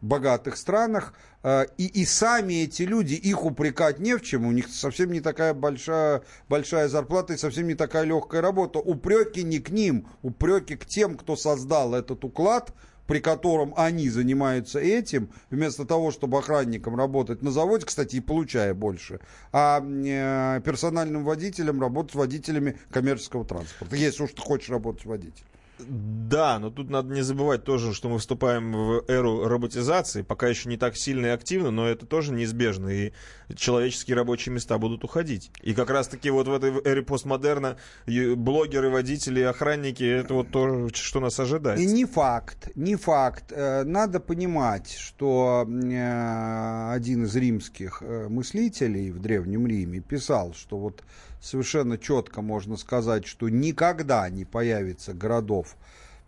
богатых странах. Э, и, и сами эти люди, их упрекать не в чем, у них совсем не такая большая, большая зарплата и совсем не такая легкая работа. Упреки не к ним, упреки к тем, кто создал этот уклад, при котором они занимаются этим, вместо того, чтобы охранником работать на заводе, кстати, и получая больше, а э, персональным водителем работать водителями коммерческого транспорта, если уж ты хочешь работать водителем. Да, но тут надо не забывать тоже, что мы вступаем в эру роботизации, пока еще не так сильно и активно, но это тоже неизбежно, и человеческие рабочие места будут уходить. И как раз-таки вот в этой эре постмодерна блогеры, водители, охранники, это вот то, что нас ожидает. И не факт, не факт. Э, надо понимать, что э, один из римских э, мыслителей в Древнем Риме писал, что вот совершенно четко можно сказать, что никогда не появится городов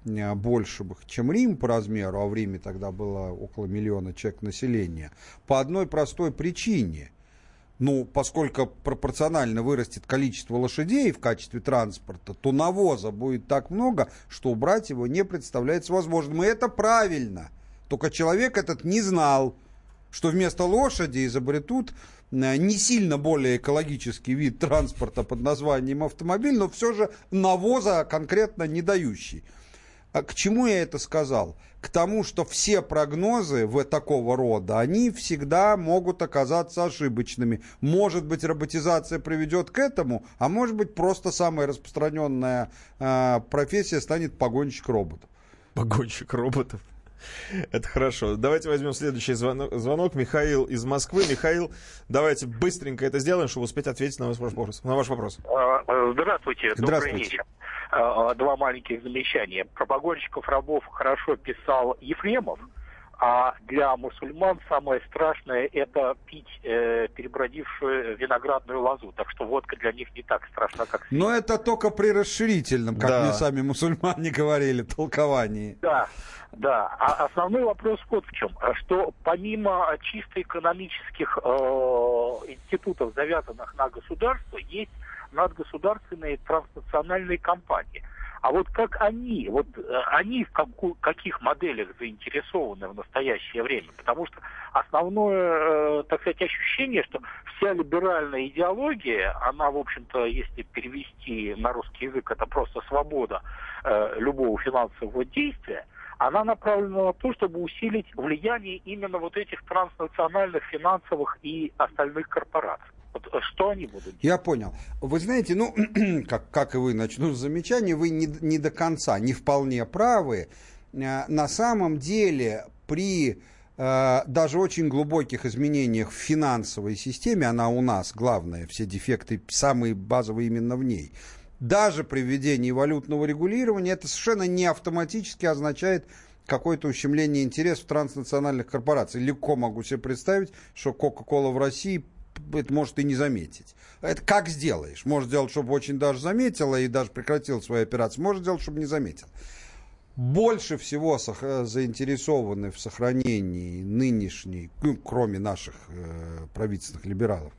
э, больше, чем Рим по размеру, а в Риме тогда было около миллиона человек населения, по одной простой причине. Ну, поскольку пропорционально вырастет количество лошадей в качестве транспорта, то навоза будет так много, что убрать его не представляется возможным. И это правильно. Только человек этот не знал, что вместо лошади изобретут Э, не сильно более экологический вид транспорта под названием автомобиль, но все же навоза конкретно не дающий. А к чему я это сказал? К тому, что все прогнозы в такого рода, они всегда могут оказаться ошибочными. Может быть, роботизация приведет к этому, а может быть, просто самая распространенная э, профессия станет погонщик роботов. Погонщик роботов. Это хорошо. Давайте возьмем следующий звонок. звонок. Михаил из Москвы. Михаил, давайте быстренько это сделаем, чтобы успеть ответить на ваш вопрос. На ваш вопрос. А, э, здравствуйте. Здравствуйте. Добрый вечер. А, два маленьких замечания. Про погонщиков рабов хорошо писал Ефремов. А для мусульман самое страшное это пить э, перебродившую виноградную лозу. Так что водка для них не так страшна, как Но это только при расширительном, как Да. мне сами мусульмане говорили, толковании. Да, да. А основной вопрос вот в чем. Что помимо чисто экономических э, институтов, завязанных на государство, есть надгосударственные транснациональные компании. А вот как они, вот э, они в каких моделях заинтересованы в настоящее время? Потому что основное, э, так сказать, ощущение, что вся либеральная идеология, она, в общем-то, если перевести на русский язык, это просто свобода э, любого финансового действия, она направлена на то, чтобы усилить влияние именно вот этих транснациональных финансовых и остальных корпораций. Э, что они будут? Я понял. Вы знаете, ну, как, как и вы, начну с замечания, вы не, не до конца, не вполне правы. Э, На самом деле, при э, даже очень глубоких изменениях в финансовой системе, она у нас главная, все дефекты самые базовые именно в ней, даже при введении валютного регулирования это совершенно не автоматически означает какое-то ущемление интересов транснациональных корпораций. Легко могу себе представить, что Coca-Cola в России это может и не заметить. Это как сделаешь? Может сделать, чтобы очень даже заметила и даже прекратил свои операции. Может сделать, чтобы не заметил. Больше всего э, заинтересованы в сохранении нынешней, ну, кроме наших э, правительственных либералов,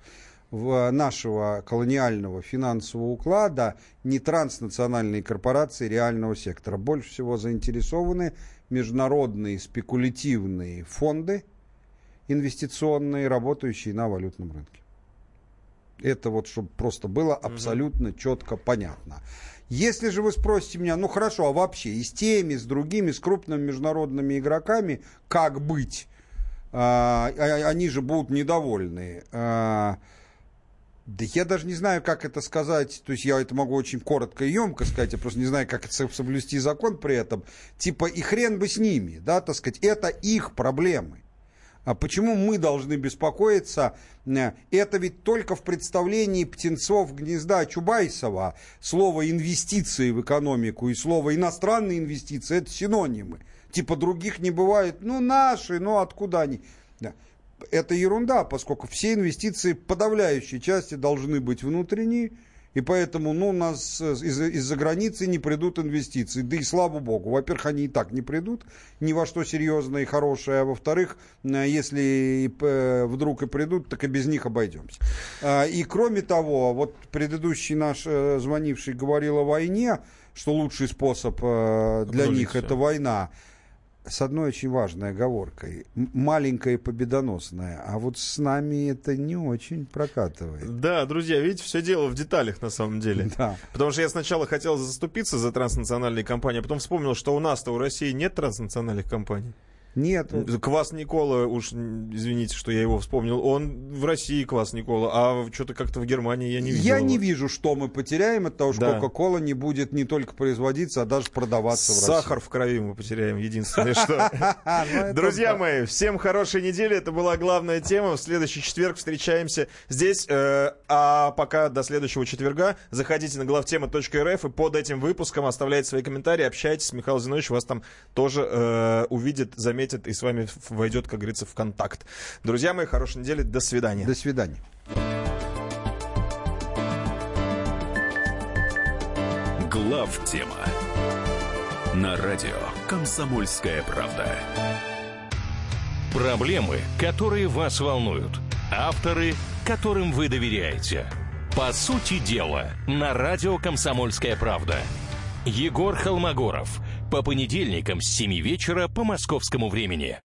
в нашего колониального финансового уклада не транснациональные корпорации реального сектора. Больше всего заинтересованы международные спекулятивные фонды инвестиционные, работающие на валютном рынке. Это вот, чтобы просто было абсолютно четко понятно. Если же вы спросите меня, ну хорошо, а вообще и с теми, с другими, с крупными международными игроками, как быть? А, а- они же будут недовольны. А, да я даже не знаю, как это сказать. То есть я это могу очень коротко и емко сказать. Я просто не знаю, как это со- соблюсти закон при этом. Типа и хрен бы с ними, да, так сказать. Это их проблемы. А почему мы должны беспокоиться? Э, Это ведь только в представлении птенцов гнезда Чубайсова слово инвестиции в экономику и слово иностранные инвестиции это синонимы. Типа других не бывает. Ну, наши, ну откуда они? Это ерунда, поскольку все инвестиции подавляющей части должны быть внутренние, и поэтому ну, у нас э, из- из-за границы не придут инвестиции. Да и слава богу. Во-первых, они и так не придут ни во что серьезное и хорошее. А во-вторых, э, если э, вдруг и придут, так и без них обойдемся. А, И кроме того, вот предыдущий наш звонивший говорил о войне, что лучший способ для них это война с одной очень важной оговоркой. Маленькая и победоносная. А вот с нами это не очень прокатывает. Да, друзья, видите, все дело в деталях на самом деле. Да. Потому что я сначала хотел заступиться за транснациональные компании, а потом вспомнил, что у нас-то у России нет транснациональных компаний. Нет. Квас Никола, уж извините, что я его вспомнил, он в России Квас Никола, а что-то как-то в Германии я не видел. Я его. не вижу, что мы потеряем от того, что Да. Кока-Кола не будет не только производиться, а даже продаваться в России. Сахар в крови мы потеряем, единственное, что. Ну, Друзья мои, всем хорошей недели. Это была главная тема. В следующий четверг встречаемся здесь. э, А пока до следующего четверга заходите на главтема.рф и под этим выпуском оставляйте свои комментарии, общайтесь. Михаил Зинович вас там тоже э, увидит, заметит и с вами войдет, как говорится, в контакт. Друзья мои, хорошей недели. До свидания. До свидания. Глав тема на радио Комсомольская правда. Проблемы, которые вас волнуют. Авторы, которым вы доверяете. По сути дела, на радио «Комсомольская правда». Егор Холмогоров. По понедельникам с 7 вечера по московскому времени.